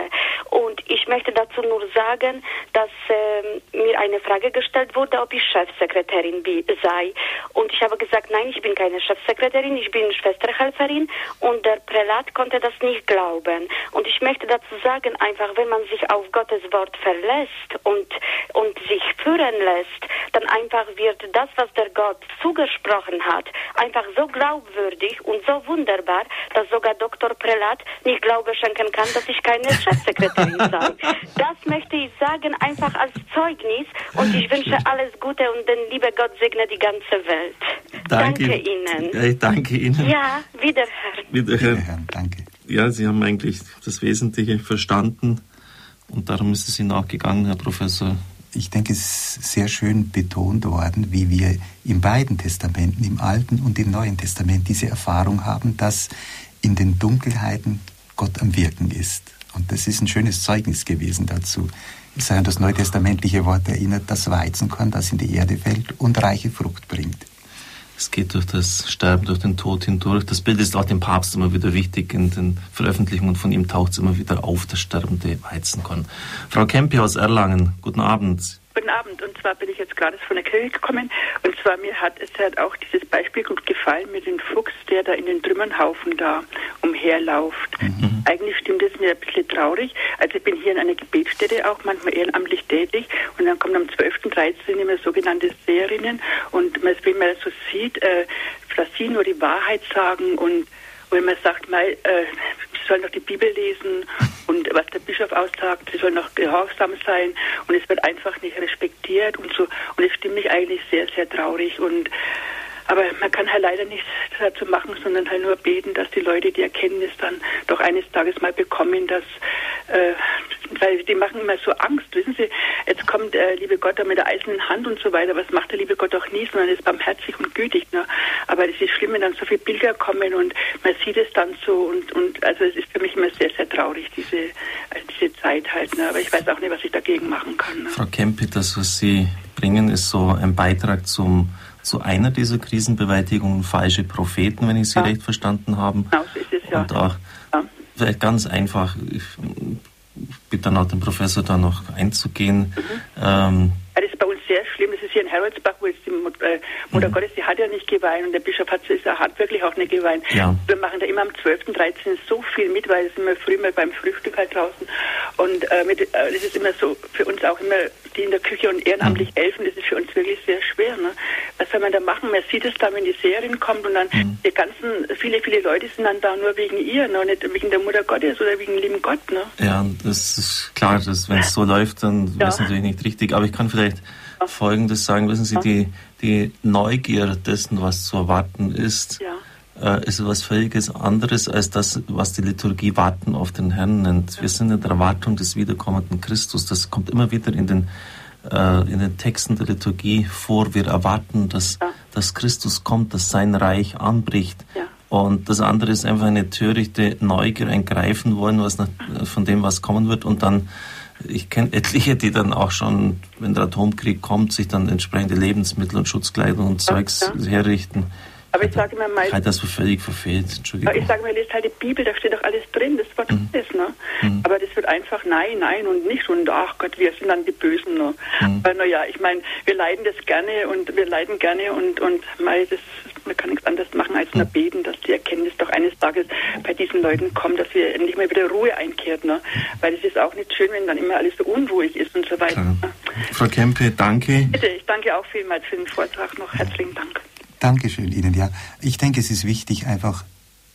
Und ich möchte dazu nur sagen, dass äh, mir eine Frage gestellt wurde, ob ich Chefsekretärin sei. Und ich habe gesagt, nein, ich bin keine Chefsekretärin, ich bin Schwesterhelferin. Und der Prälat konnte das nicht glauben. Und ich möchte dazu sagen, einfach, wenn man sich auf Gottes Wort verlässt und, und sich führen lässt, dann einfach wird das, was der Gott zugesprochen hat, einfach so glaubwürdig und so wunderbar, dass sogar Dr. Prälat nicht Glaube schenken kann, dass ich keine Chefsekretärin sei. Das möchte ich sagen, einfach als Zeugnis und ich wünsche alles Gute und den liebe Gott segne die ganze Welt. Danke, danke Ihnen. Ja, ich danke Ihnen. Ja, wiederhören. Wiederhören. wiederhören. Danke. Ja, Sie haben eigentlich das Wesentliche verstanden und darum ist es Ihnen auch gegangen, Herr Professor. Ich denke, es ist sehr schön betont worden, wie wir in beiden Testamenten, im Alten und im Neuen Testament, diese Erfahrung haben, dass in den Dunkelheiten Gott am Wirken ist. Und das ist ein schönes Zeugnis gewesen dazu. Ich sage das neutestamentliche Wort erinnert, das Weizenkorn, das in die Erde fällt und reiche Frucht bringt. Es geht durch das Sterben, durch den Tod hindurch. Das Bild ist auch dem Papst immer wieder wichtig. In den Veröffentlichungen von ihm taucht es immer wieder auf, das sterbende Weizenkorn. Frau Kempe aus Erlangen, guten Abend. Guten Abend. Und zwar bin ich jetzt gerade von der Kirche gekommen. Und zwar mir hat es halt auch dieses Beispiel gut gefallen mit dem Fuchs, der da in den Trümmernhaufen da umherläuft. Mhm. Eigentlich stimmt es mir ein bisschen traurig. Also ich bin hier in einer Gebetsstätte auch manchmal ehrenamtlich tätig. Und dann kommen am 12.13. immer sogenannte Seherinnen. Und wenn man so sieht, äh, dass sie nur die Wahrheit sagen und wenn man sagt, mal, äh, sie sollen doch die Bibel lesen und was der Bischof aussagt, sie sollen noch gehorsam sein und es wird einfach nicht respektiert und so. Und es stimmt mich eigentlich sehr, sehr traurig und aber man kann halt leider nichts dazu machen, sondern halt nur beten, dass die Leute die Erkenntnis dann doch eines Tages mal bekommen, dass, äh, weil die machen immer so Angst, wissen Sie, jetzt kommt der liebe Gott da mit der eisernen Hand und so weiter, was macht der liebe Gott doch nie, sondern ist barmherzig und gütig. Ne? Aber es ist schlimm, wenn dann so viele Bilder kommen und man sieht es dann so und, und also es ist für mich immer sehr, sehr traurig, diese, äh, diese Zeit halt. Ne? Aber ich weiß auch nicht, was ich dagegen machen kann. Ne? Frau Kempe, das, was Sie bringen, ist so ein Beitrag zum zu einer dieser Krisenbewältigungen falsche Propheten, wenn ich Sie ja. recht verstanden habe. Genau, so ist es, ja. Und auch vielleicht ganz einfach, ich bitte dann auch den Professor da noch einzugehen. Mhm. Ähm, das ist bei uns sehr schlimm. Das ist hier in Heroldsbach, wo jetzt die äh, Mutter mhm. Gottes, die hat ja nicht geweint und der Bischof hat, hat wirklich auch nicht geweint. Ja. Wir machen da immer am 12., 13. so viel mit, weil es immer früh mal beim Frühstück halt draußen und äh, mit, äh, das ist immer so für uns auch immer die in der Küche und ehrenamtlich mhm. helfen, das ist für uns wirklich sehr schwer. Ne? Was soll man da machen? Man sieht es da, wenn die Serien kommt und dann mhm. die ganzen, viele, viele Leute sind dann da nur wegen ihr, ne? nicht wegen der Mutter Gottes oder wegen dem lieben Gott. Ne? Ja, das ist klar, dass wenn es so läuft, dann ja. wäre es natürlich nicht richtig. Aber ich kann vielleicht ja. Folgendes sagen, wissen Sie, die, die Neugier dessen, was zu erwarten ist, ja äh, ist etwas völliges anderes als das, was die Liturgie Warten auf den Herrn nennt. Wir sind in der Erwartung des wiederkommenden Christus. Das kommt immer wieder in den, äh, in den Texten der Liturgie vor. Wir erwarten, dass, ja. dass Christus kommt, dass sein Reich anbricht. Ja. Und das andere ist einfach eine törichte Neugier, ein Greifen wollen, was nach, von dem, was kommen wird. Und dann, ich kenne etliche, die dann auch schon, wenn der Atomkrieg kommt, sich dann entsprechende Lebensmittel und Schutzkleidung und Zeugs ja. herrichten. Aber ich sage immer mal. Halt das so völlig verfehlt, Entschuldigung. Ich sage mir, lest halt die Bibel, da steht doch alles drin, das Wort mhm. ist, ne? Mhm. Aber das wird einfach nein, nein und nicht und ach Gott, wir sind dann die Bösen, ne? Mhm. Weil, naja, ich meine, wir leiden das gerne und wir leiden gerne und, und mal, das, man kann nichts anderes machen als nur mhm. beten, dass die Erkenntnis doch eines Tages bei diesen Leuten kommt, dass wir endlich mal wieder Ruhe einkehrt, ne? Weil es ist auch nicht schön, wenn dann immer alles so unruhig ist und so weiter. Ne? Frau Kempe, danke. Bitte, ich danke auch vielmals für den Vortrag noch. Herzlichen Dank. Dankeschön Ihnen. Ja, ich denke, es ist wichtig, einfach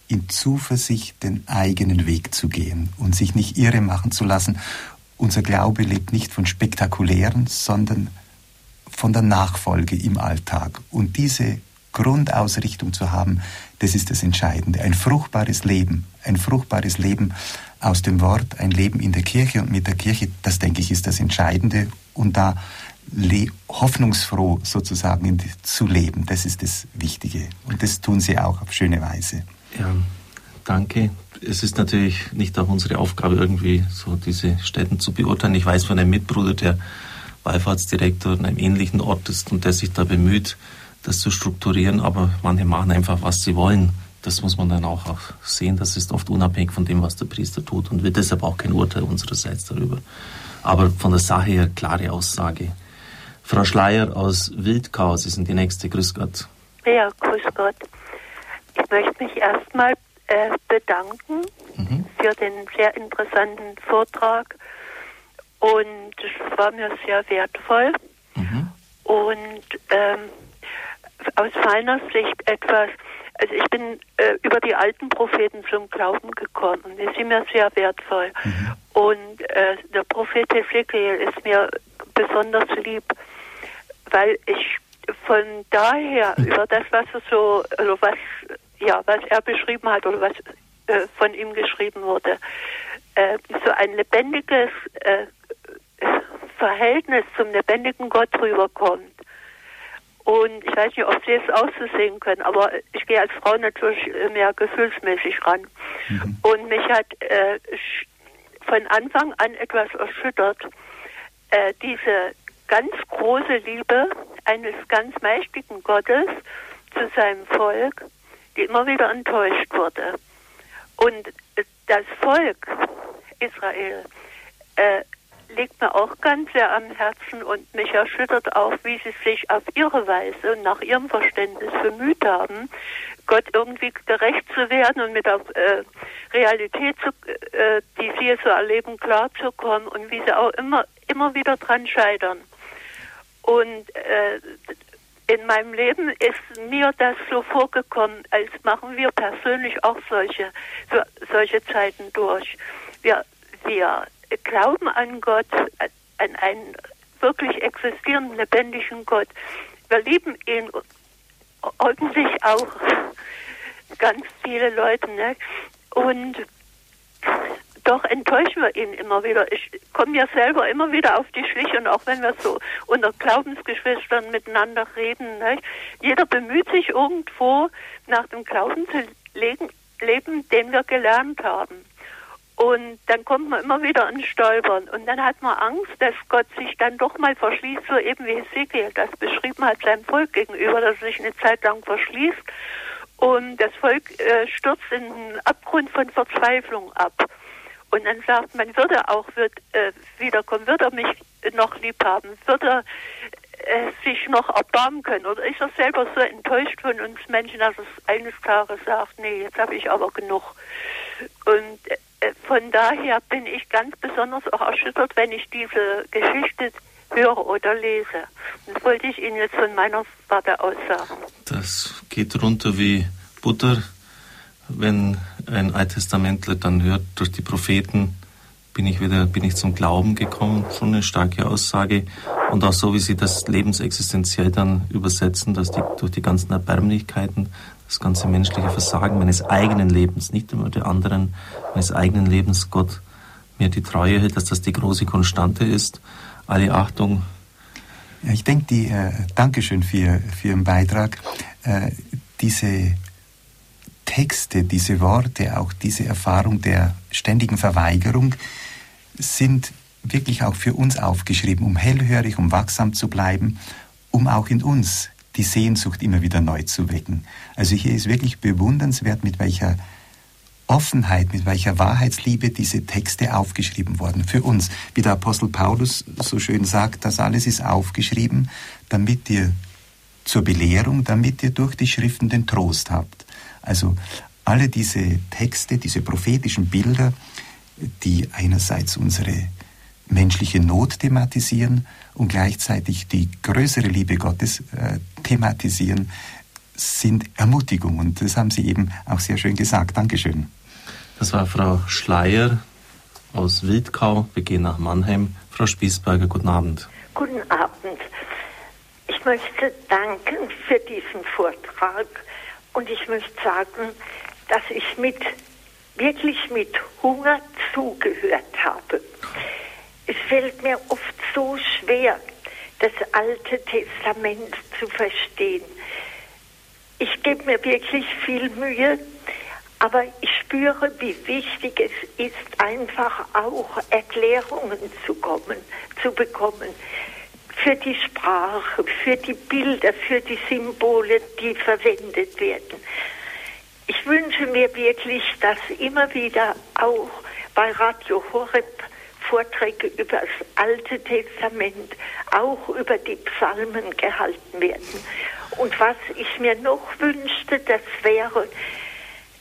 in Zuversicht den eigenen Weg zu gehen und sich nicht irre machen zu lassen. Unser Glaube lebt nicht von spektakulären, sondern von der Nachfolge im Alltag. Und diese Grundausrichtung zu haben, das ist das Entscheidende. Ein fruchtbares Leben, ein fruchtbares Leben aus dem Wort, ein Leben in der Kirche und mit der Kirche, das denke ich ist das Entscheidende. Und da hoffnungsfroh sozusagen zu leben. Das ist das Wichtige. Und das tun sie auch auf schöne Weise. Ja, danke. Es ist natürlich nicht auch unsere Aufgabe, irgendwie so diese Städten zu beurteilen. Ich weiß von einem Mitbruder, der Wallfahrtsdirektor in einem ähnlichen Ort ist und der sich da bemüht, das zu strukturieren, aber manche machen einfach, was sie wollen. das muss man dann auch, sehen. Das ist oft unabhängig von dem, was der Priester tut und wird deshalb auch kein Urteil unsererseits darüber. Aber von der Sache her klare Aussage. Frau Schleier aus Wildkau, Sie sind die nächste. Grüß Gott. Ja, grüß Gott. Ich möchte mich erstmal äh, bedanken mhm. für den sehr interessanten Vortrag und es war mir sehr wertvoll. Mhm. Und ähm, aus meiner Sicht etwas, also ich bin äh, über die alten Propheten zum Glauben gekommen. Die sind mir sehr wertvoll. Mhm. Und äh, der Prophet Ezekiel ist mir besonders lieb, weil ich von daher mhm. über das, was er so, also was, ja, was er beschrieben hat oder was äh, von ihm geschrieben wurde, äh, so ein lebendiges äh, Verhältnis zum lebendigen Gott rüberkommt. Und ich weiß nicht, ob Sie es auch so sehen können, aber ich gehe als Frau natürlich mehr gefühlsmäßig ran. Mhm. Und mich hat äh, von Anfang an etwas erschüttert, äh, diese ganz große Liebe eines ganz mächtigen Gottes zu seinem Volk, die immer wieder enttäuscht wurde. Und das Volk Israel äh, liegt mir auch ganz sehr am Herzen und mich erschüttert auch, wie sie sich auf ihre Weise und nach ihrem Verständnis bemüht haben, Gott irgendwie gerecht zu werden und mit der äh, Realität, zu, äh, die sie so erleben, klarzukommen und wie sie auch immer, immer wieder dran scheitern. Und äh, in meinem Leben ist mir das so vorgekommen, als machen wir persönlich auch solche, so, solche Zeiten durch. Wir, wir glauben an Gott, an einen wirklich existierenden, lebendigen Gott. Wir lieben ihn ordentlich auch ganz viele Leute. Ne? Und doch enttäuschen wir ihn immer wieder. Ich komme ja selber immer wieder auf die Schliche und auch wenn wir so unter Glaubensgeschwistern miteinander reden, ne? jeder bemüht sich irgendwo nach dem Glauben zu leben, den wir gelernt haben. Und dann kommt man immer wieder an Stolpern. Und dann hat man Angst, dass Gott sich dann doch mal verschließt, so eben wie Ezekiel das beschrieben hat seinem Volk gegenüber, dass er sich eine Zeit lang verschließt. Und das Volk äh, stürzt in einen Abgrund von Verzweiflung ab. Und dann sagt man, wird er auch wird, äh, wiederkommen, wird er mich noch lieb haben, wird er äh, sich noch erbarmen können? Oder ist er selber so enttäuscht von uns Menschen, dass er eines Tages sagt, nee, jetzt habe ich aber genug. Und äh, von daher bin ich ganz besonders auch erschüttert, wenn ich diese Geschichte höre oder lese. Das wollte ich Ihnen jetzt von meiner Warte aus sagen. Das geht runter wie Butter, wenn ein Alttestamentler dann hört, durch die Propheten bin ich wieder, bin ich zum Glauben gekommen. Schon eine starke Aussage. Und auch so, wie Sie das lebensexistenziell dann übersetzen, dass die, durch die ganzen Erbärmlichkeiten, das ganze menschliche Versagen meines eigenen Lebens, nicht immer der anderen, meines eigenen Lebens Gott mir die Treue hält, dass das die große Konstante ist. Alle Achtung. Ja, ich denke, die, äh, Dankeschön für, für Ihren Beitrag. Äh, diese Texte, diese Worte, auch diese Erfahrung der ständigen Verweigerung sind wirklich auch für uns aufgeschrieben, um hellhörig, um wachsam zu bleiben, um auch in uns die Sehnsucht immer wieder neu zu wecken. Also hier ist wirklich bewundernswert, mit welcher Offenheit, mit welcher Wahrheitsliebe diese Texte aufgeschrieben wurden. Für uns, wie der Apostel Paulus so schön sagt, das alles ist aufgeschrieben, damit ihr zur Belehrung, damit ihr durch die Schriften den Trost habt. Also alle diese Texte, diese prophetischen Bilder, die einerseits unsere menschliche Not thematisieren und gleichzeitig die größere Liebe Gottes äh, thematisieren, sind Ermutigung. Und das haben Sie eben auch sehr schön gesagt. Dankeschön. Das war Frau Schleier aus Wildkau. Wir gehen nach Mannheim. Frau Spießberger, guten Abend. Guten Abend. Ich möchte danken für diesen Vortrag und ich möchte sagen, dass ich mit wirklich mit Hunger zugehört habe. Es fällt mir oft so schwer, das Alte Testament zu verstehen. Ich gebe mir wirklich viel Mühe, aber ich spüre, wie wichtig es ist, einfach auch Erklärungen zu, kommen, zu bekommen für die Sprache, für die Bilder, für die Symbole, die verwendet werden. ich wünsche mir wirklich, dass immer wieder auch bei Radio Horeb Vorträge über das Alte Testament, auch über die Psalmen gehalten werden. Und was ich mir noch wünschte, das wäre,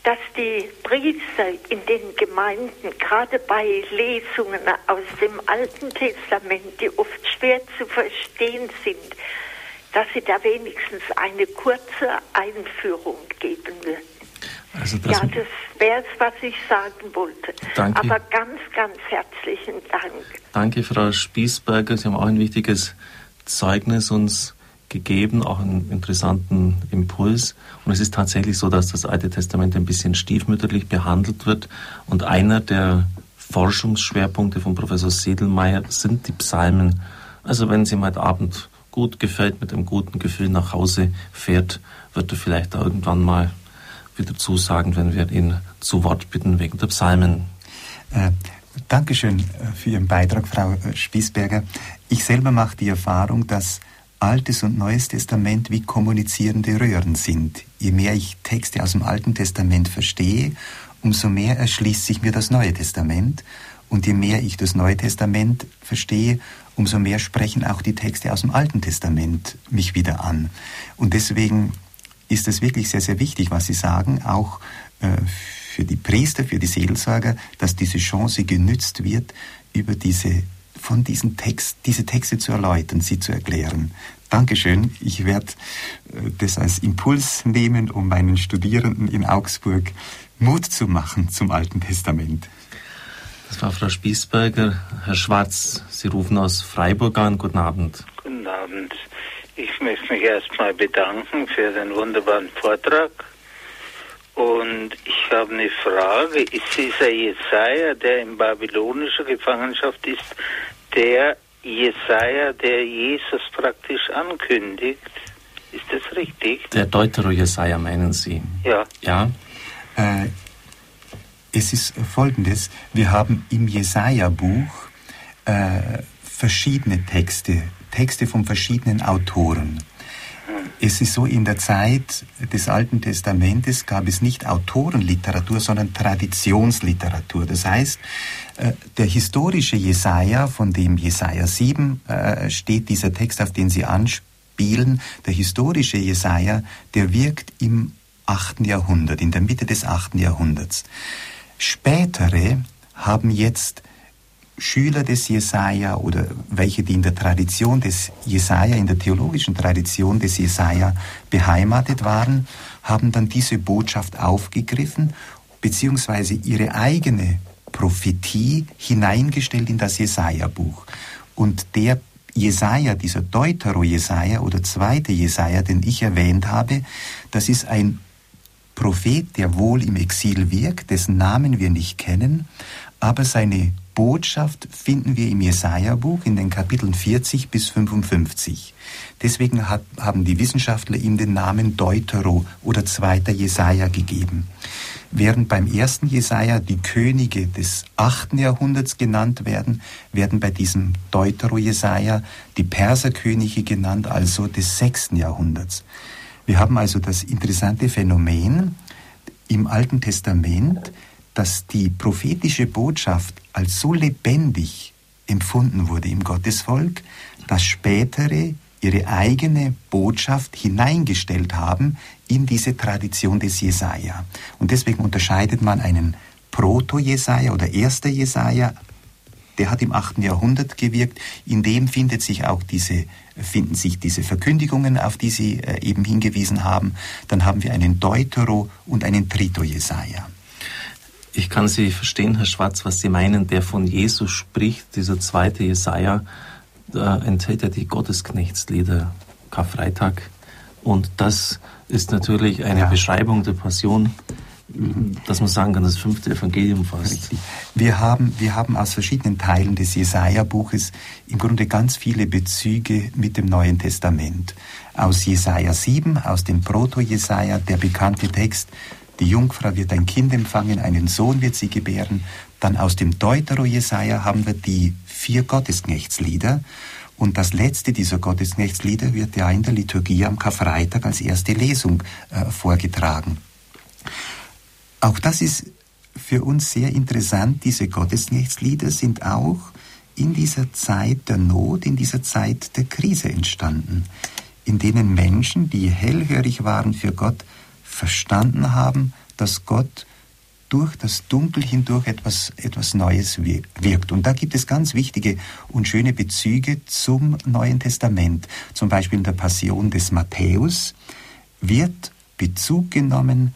dass die Priester in den Gemeinden, gerade bei Lesungen aus dem Alten Testament, die oft schwer zu verstehen sind, dass sie da wenigstens eine kurze Einführung geben würden. Also das ja, das wäre es, was ich sagen wollte. Danke. Aber ganz, ganz herzlichen Dank. Danke, Frau Spießberger. Sie haben auch ein wichtiges Zeugnis uns gegeben, auch einen interessanten Impuls. Und es ist tatsächlich so, dass das Alte Testament ein bisschen stiefmütterlich behandelt wird. Und einer der Forschungsschwerpunkte von Professor Sedelmeier sind die Psalmen. Also wenn Sie heute Abend gut gefällt, mit einem guten Gefühl nach Hause fährt, wird er vielleicht irgendwann mal wieder zusagen, wenn wir ihn zu Wort bitten wegen der Psalmen. Äh, Dankeschön äh, für Ihren Beitrag, Frau äh, Spießberger. Ich selber mache die Erfahrung, dass Altes und Neues Testament wie kommunizierende Röhren sind. Je mehr ich Texte aus dem Alten Testament verstehe, umso mehr erschließt sich mir das Neue Testament. Und je mehr ich das Neue Testament verstehe, umso mehr sprechen auch die Texte aus dem Alten Testament mich wieder an. Und deswegen ist es wirklich sehr, sehr wichtig, was Sie sagen, auch äh, für die Priester, für die Seelsorger, dass diese Chance genützt wird, über diese von diesen Text, diese Texte zu erläutern, sie zu erklären. Dankeschön. Ich werde äh, das als Impuls nehmen, um meinen Studierenden in Augsburg Mut zu machen zum Alten Testament. Das war Frau Spießberger. Herr Schwarz, Sie rufen aus Freiburg an. Guten Abend. Guten Abend. Ich möchte mich erstmal bedanken für den wunderbaren Vortrag. Und ich habe eine Frage. Ist dieser Jesaja, der in babylonischer Gefangenschaft ist, der Jesaja, der Jesus praktisch ankündigt? Ist das richtig? Der Deutero-Jesaja meinen Sie? Ja. Ja. Äh, es ist folgendes: Wir haben im Jesaja-Buch äh, verschiedene Texte Texte von verschiedenen Autoren. Es ist so, in der Zeit des Alten Testamentes gab es nicht Autorenliteratur, sondern Traditionsliteratur. Das heißt, äh, der historische Jesaja, von dem Jesaja 7 äh, steht, dieser Text, auf den Sie anspielen, der historische Jesaja, der wirkt im 8. Jahrhundert, in der Mitte des 8. Jahrhunderts. Spätere haben jetzt Schüler des Jesaja oder welche, die in der Tradition des Jesaja, in der theologischen Tradition des Jesaja beheimatet waren, haben dann diese Botschaft aufgegriffen, beziehungsweise ihre eigene Prophetie hineingestellt in das Jesaja-Buch. Und der Jesaja, dieser Deutero-Jesaja oder zweite Jesaja, den ich erwähnt habe, das ist ein Prophet, der wohl im Exil wirkt, dessen Namen wir nicht kennen, aber seine Botschaft finden wir im Jesaja-Buch in den Kapiteln 40 bis 55. Deswegen hat, haben die Wissenschaftler ihm den Namen Deutero oder zweiter Jesaja gegeben. Während beim ersten Jesaja die Könige des achten Jahrhunderts genannt werden, werden bei diesem Deutero-Jesaja die Perserkönige genannt, also des sechsten Jahrhunderts. Wir haben also das interessante Phänomen im Alten Testament, dass die prophetische Botschaft als so lebendig empfunden wurde im Gottesvolk, dass spätere ihre eigene Botschaft hineingestellt haben in diese Tradition des Jesaja. Und deswegen unterscheidet man einen Proto-Jesaja oder erster Jesaja, der hat im 8. Jahrhundert gewirkt, in dem findet sich auch diese, finden sich diese Verkündigungen, auf die Sie äh, eben hingewiesen haben. Dann haben wir einen Deutero und einen Trito-Jesaja. Ich kann Sie verstehen, Herr Schwarz, was Sie meinen. Der von Jesus spricht, dieser zweite Jesaja, da enthält er die Gottesknechtslieder Karfreitag. Und das ist natürlich eine ja. Beschreibung der Passion, dass man sagen kann, das fünfte Evangelium fast. Richtig. Wir haben, wir haben aus verschiedenen Teilen des Jesaja-Buches im Grunde ganz viele Bezüge mit dem Neuen Testament. Aus Jesaja 7, aus dem Proto-Jesaja, der bekannte Text, die Jungfrau wird ein Kind empfangen, einen Sohn wird sie gebären. Dann aus dem Deutero Jesaja haben wir die vier Gottesknechtslieder. Und das letzte dieser Gottesknechtslieder wird ja in der Liturgie am Karfreitag als erste Lesung äh, vorgetragen. Auch das ist für uns sehr interessant. Diese Gottesnächtslieder sind auch in dieser Zeit der Not, in dieser Zeit der Krise entstanden, in denen Menschen, die hellhörig waren für Gott, verstanden haben, dass Gott durch das Dunkel hindurch etwas, etwas Neues wirkt. Und da gibt es ganz wichtige und schöne Bezüge zum Neuen Testament. Zum Beispiel in der Passion des Matthäus wird Bezug genommen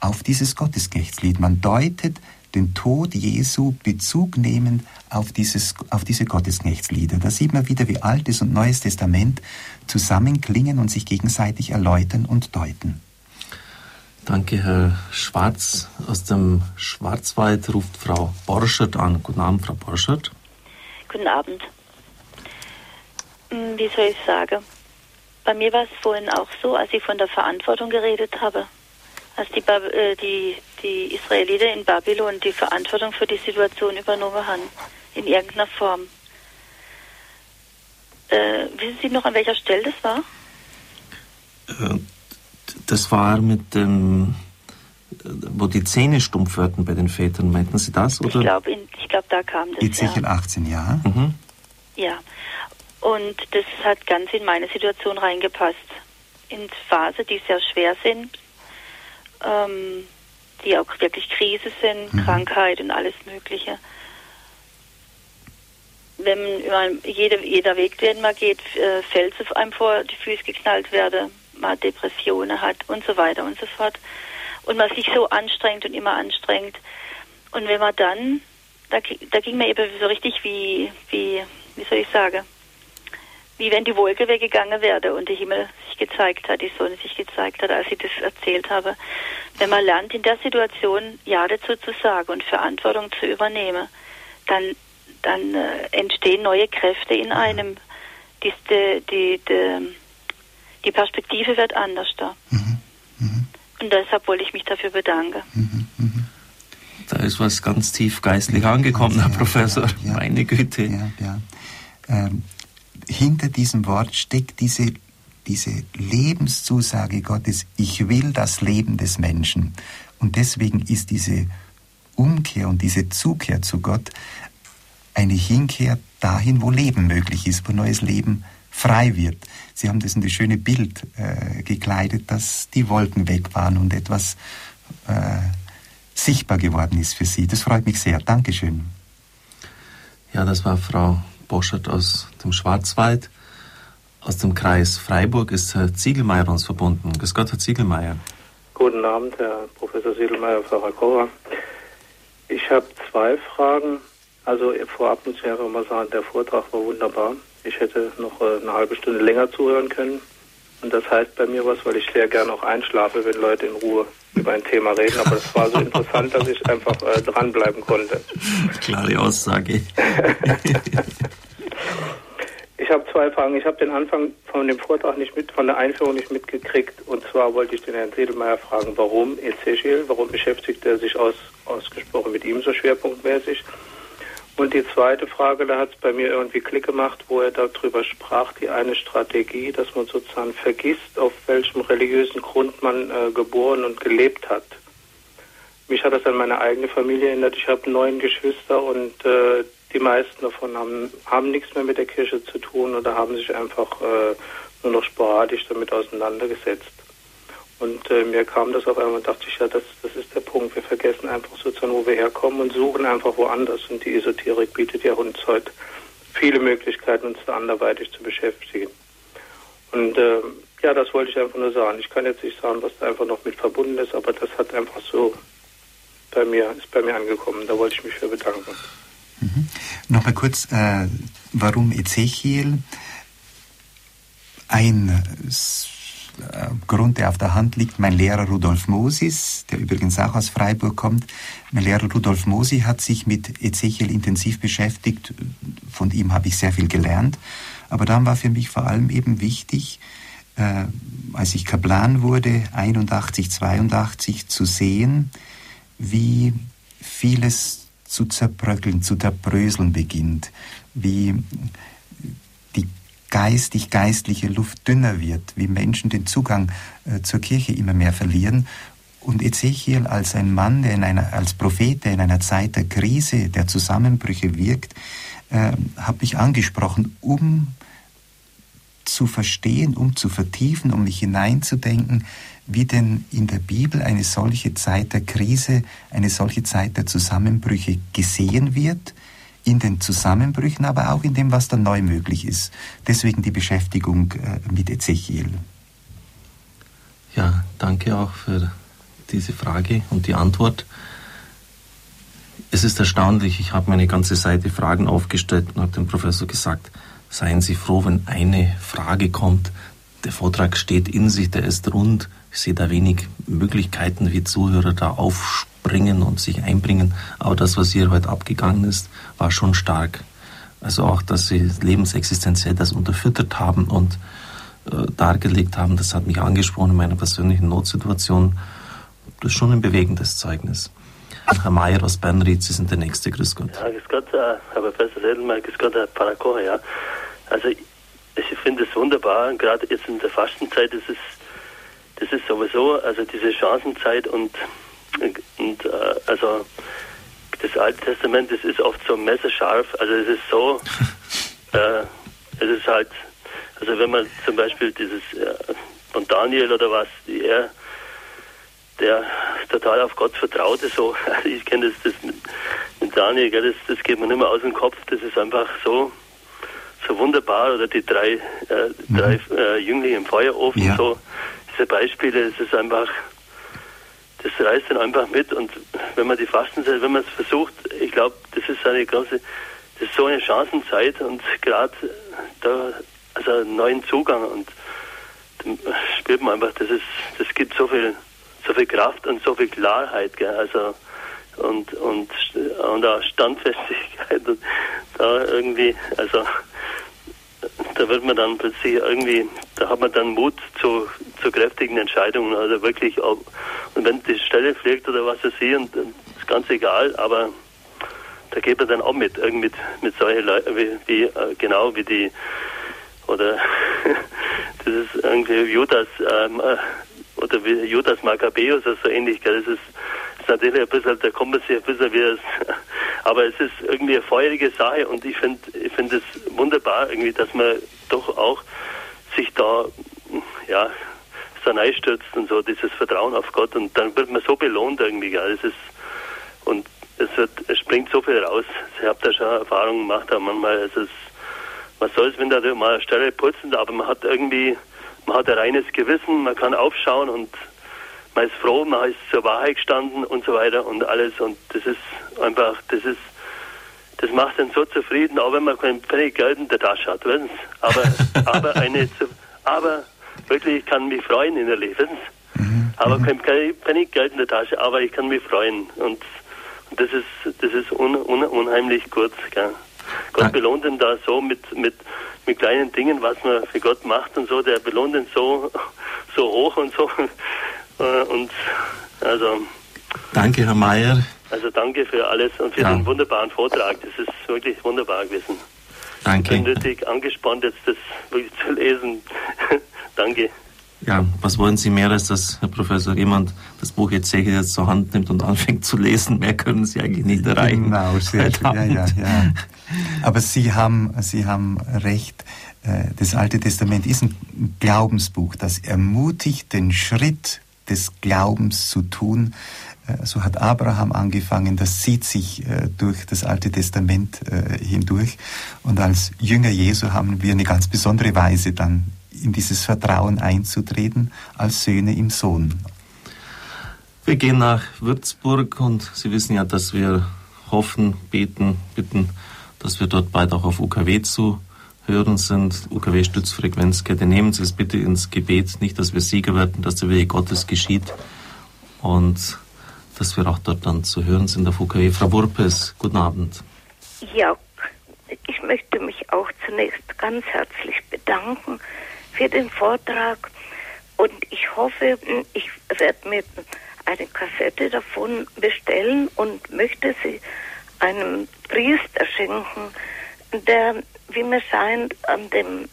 auf dieses Gottesgechtslied. Man deutet den Tod Jesu Bezug nehmend auf, dieses, auf diese Gottesknechtslieder. Da sieht man wieder, wie Altes und Neues Testament zusammenklingen und sich gegenseitig erläutern und deuten. Danke, Herr Schwarz. Aus dem Schwarzwald ruft Frau Borschert an. Guten Abend, Frau Borschert. Guten Abend. Hm, wie soll ich sagen? Bei mir war es vorhin auch so, als ich von der Verantwortung geredet habe, als die, Bab äh, die, die Israeliter in Babylon die Verantwortung für die Situation übernommen haben, in irgendeiner Form. Äh, wissen Sie noch, an welcher Stelle das war? Äh, das war mit dem, wo die Zähne stumpf werden bei den Vätern. Meinten Sie das? Oder? Ich glaube, glaub, da kam das. Ezechiel ja. 18, ja. Mhm. Ja. Und das hat ganz in meine Situation reingepasst. In Phasen, die sehr schwer sind, ähm, die auch wirklich Krise sind, mhm. Krankheit und alles Mögliche. Wenn jeder, jeder Weg, den man geht, äh, Fels auf einem vor die Füße geknallt werden, man Depressionen hat und so weiter und so fort. Und man sich so anstrengt und immer anstrengt. Und wenn man dann, da, da ging mir eben so richtig wie, wie, wie soll ich sagen, wie wenn die Wolke weggegangen wäre und der Himmel sich gezeigt hat, die Sonne sich gezeigt hat, als ich das erzählt habe. Wenn man lernt, in der Situation Ja dazu zu sagen und Verantwortung zu übernehmen, dann, dann äh, entstehen neue Kräfte in einem. Die, die, die, die, Perspektive wird anders da. Mhm. Mhm. Und deshalb wollte ich mich dafür bedanken. Mhm. mhm. Da ist was ganz tief geistlich angekommen, Herr Professor. Ja, Meine Güte. Ja, ja. Ähm, hinter diesem Wort steckt diese, diese Lebenszusage Gottes, ich will das Leben des Menschen. Und deswegen ist diese Umkehr und diese Zukehr zu Gott eine Hinkehr dahin, wo Leben möglich ist, wo neues Leben frei wird. Sie haben das in das schöne Bild äh, gekleidet, dass die Wolken weg waren und etwas äh, sichtbar geworden ist für Sie. Das freut mich sehr. Dankeschön. Ja, das war Frau Boschert aus dem Schwarzwald. Aus dem Kreis Freiburg ist Herr Ziegelmeier uns verbunden. Grüß Gott, Herr Ziegelmeier. Guten Abend, Herr Professor Ziegelmeier, Pfarrer Kocher. Ich habe zwei Fragen. Also vorab muss ich einfach mal sagen, der Vortrag war wunderbar. Ich hätte noch äh, eine halbe Stunde länger zuhören können. Und das heißt bei mir was, weil ich sehr gerne auch einschlafe, wenn Leute in Ruhe über ein Thema reden. Aber es war so interessant, dass ich einfach äh, dranbleiben konnte. Klare Aussage. ich habe zwei Fragen. Ich habe den Anfang von dem Vortrag nicht mit, von der Einführung nicht mitgekriegt. Und zwar wollte ich den Herrn Sedelmeier fragen, warum Ezechiel, warum beschäftigt er sich aus, ausgesprochen mit ihm so schwerpunktmäßig? Und die zweite Frage, da hat es bei mir irgendwie Klick gemacht, wo er darüber sprach, die eine Strategie, dass man sozusagen vergisst, auf welchem religiösen Grund man äh, geboren und gelebt hat. Mich hat das an meine eigene Familie erinnert. Ich habe neun Geschwister und äh, die meisten davon haben, haben nichts mehr mit der Kirche zu tun oder haben sich einfach äh, nur noch sporadisch damit auseinandergesetzt. Und äh, mir kam das auf einmal dachte ich, ja, das, das ist der Punkt. Wir vergessen einfach sozusagen, wo wir herkommen und suchen einfach woanders. Und die Esoterik bietet ja uns heute viele Möglichkeiten, uns da anderweitig zu beschäftigen. Und äh, ja, das wollte ich einfach nur sagen. Ich kann jetzt nicht sagen, was da einfach noch mit verbunden ist, aber das hat einfach so bei mir, ist bei mir angekommen. Da wollte ich mich für bedanken. Mhm. Nochmal kurz, äh, warum Ezechiel ein Grund, der auf der Hand liegt, mein Lehrer Rudolf Mosis, der übrigens auch aus Freiburg kommt. Mein Lehrer Rudolf Mosi hat sich mit Ezechiel intensiv beschäftigt. Von ihm habe ich sehr viel gelernt. Aber dann war für mich vor allem eben wichtig, äh, als ich Kaplan wurde, 81, 82, zu sehen, wie vieles zu zerbröckeln, zu zerbröseln beginnt, wie geistig-geistliche Luft dünner wird, wie Menschen den Zugang äh, zur Kirche immer mehr verlieren. Und Ezechiel als ein Mann, der in einer, als Prophet, der in einer Zeit der Krise, der Zusammenbrüche wirkt, äh, habe ich angesprochen, um zu verstehen, um zu vertiefen, um mich hineinzudenken, wie denn in der Bibel eine solche Zeit der Krise, eine solche Zeit der Zusammenbrüche gesehen wird, in den Zusammenbrüchen, aber auch in dem, was dann neu möglich ist. Deswegen die Beschäftigung äh, mit Ezechiel. Ja, danke auch für diese Frage und die Antwort. Es ist erstaunlich, ich habe mir eine ganze Seite Fragen aufgestellt und habe dem Professor gesagt, seien Sie froh, wenn eine Frage kommt. Der Vortrag steht in sich, der ist rund. Ich sehe da wenig Möglichkeiten, wie Zuhörer da aufspringen und sich einbringen. Aber das, was hier heute abgegangen ist, war schon stark. Also auch, dass Sie lebensexistenziell das unterfüttert haben und äh, dargelegt haben, das hat mich angesprochen in meiner persönlichen Notsituation. Das ist schon ein bewegendes Zeugnis. Herr Mayer aus Bernried, Sie sind der Nächste. Grüß Gott. Ja, grüß Gott, äh, Herr Professor Sedelmann, grüß Gott, Herr Parakoha, ja. Also, ich finde es wunderbar, gerade jetzt in der Fastenzeit ist es, das ist sowieso, also diese Chancenzeit und, und äh, also das Alte Testament, das ist oft so messerscharf, also es ist so, äh, es ist halt, also wenn man zum Beispiel dieses äh, von Daniel oder was, er der total auf Gott vertraute, so, also ich kenne das, das mit, mit Daniel, gell, das, das geht mir nicht mehr aus dem Kopf, das ist einfach so, so wunderbar, oder die drei, äh, mhm. drei äh, Jünglinge im Feuerofen, ja. so, diese Beispiele, es ist einfach, das reißt dann einfach mit und wenn man die Fastenzeit, wenn man es versucht, ich glaube, das ist eine große, das ist so eine Chancenzeit und gerade da, also einen neuen Zugang und dann spürt man einfach, das ist, das gibt so viel so viel Kraft und so viel Klarheit, gell? also und und und auch Standfestigkeit und da irgendwie, also da wird man dann plötzlich irgendwie, da hat man dann Mut zu, zu kräftigen Entscheidungen, also wirklich, und wenn die Stelle fliegt oder was weiß ich, und, und ist ganz egal, aber da geht man dann auch mit, irgendwie mit, mit solchen Leuten, wie, wie äh, genau wie die, oder das ist irgendwie Judas, ähm, äh, oder wie Judas Maccabäus oder so ähnlich. Gell? Das ist, ist natürlich ein bisschen, da kommt man sich ein bisschen wie es, aber es ist irgendwie eine feurige Sache und ich finde ich finde es wunderbar irgendwie, dass man doch auch sich da, ja, so einstürzt und so, dieses Vertrauen auf Gott und dann wird man so belohnt irgendwie, gell? Es ist, und es wird, es springt so viel raus. Ich habe da schon Erfahrungen gemacht, aber manchmal ist es, was soll es, wenn da mal eine Stelle putzen, aber man hat irgendwie, man hat ein reines Gewissen, man kann aufschauen und man ist froh, man ist zur Wahrheit gestanden und so weiter und alles und das ist einfach, das ist, das macht einen so zufrieden, auch wenn man kein Pfennig Geld in der Tasche hat, wissen Sie. Aber, aber eine, aber wirklich, ich kann mich freuen innerlich, wissen Sie. Mhm. Aber kein Pfennig Geld in der Tasche, aber ich kann mich freuen und, und das ist, das ist un, un, unheimlich gut, gell. Gott belohnt ihn da so mit, mit, mit kleinen Dingen, was man für Gott macht und so, der belohnt ihn so, so hoch und so. Äh, und also. Danke, Herr Mayer. Also danke für alles und für ja. den wunderbaren Vortrag. Das ist wirklich wunderbar gewesen. Danke. Ich bin nötig angespannt, jetzt das wirklich zu lesen. danke. Ja, was wollen Sie mehr, als dass, Herr Professor, jemand das Buch jetzt jetzt zur Hand nimmt und anfängt zu lesen? Mehr können Sie eigentlich nicht erreichen. Genau, sehr ja, ja, ja. Aber Sie haben, Sie haben recht. Äh, das Alte Testament ist ein Glaubensbuch, das ermutigt, den Schritt des Glaubens zu tun. Äh, so hat Abraham angefangen, das zieht sich äh, durch das Alte Testament hindurch. Und als Jünger Jesu haben wir eine ganz besondere Weise dann in dieses Vertrauen einzutreten als Söhne im Sohn. Wir gehen nach Würzburg und Sie wissen ja, dass wir hoffen, beten, bitten, dass wir dort bald auch auf UKW zu hören sind. UKW-Stützfrequenzkette. Nehmen Sie es bitte ins Gebet, nicht, dass wir Sieger werden, dass der Wille Gottes geschieht und dass wir auch dort dann zu hören sind auf UKW. Frau Wurpes, guten Abend. Ja, ich möchte mich auch zunächst ganz herzlich bedanken für den Vortrag und ich hoffe, ich werde mir eine Kassette davon bestellen und möchte sie einem Priester schenken, der, wie mir scheint, an dem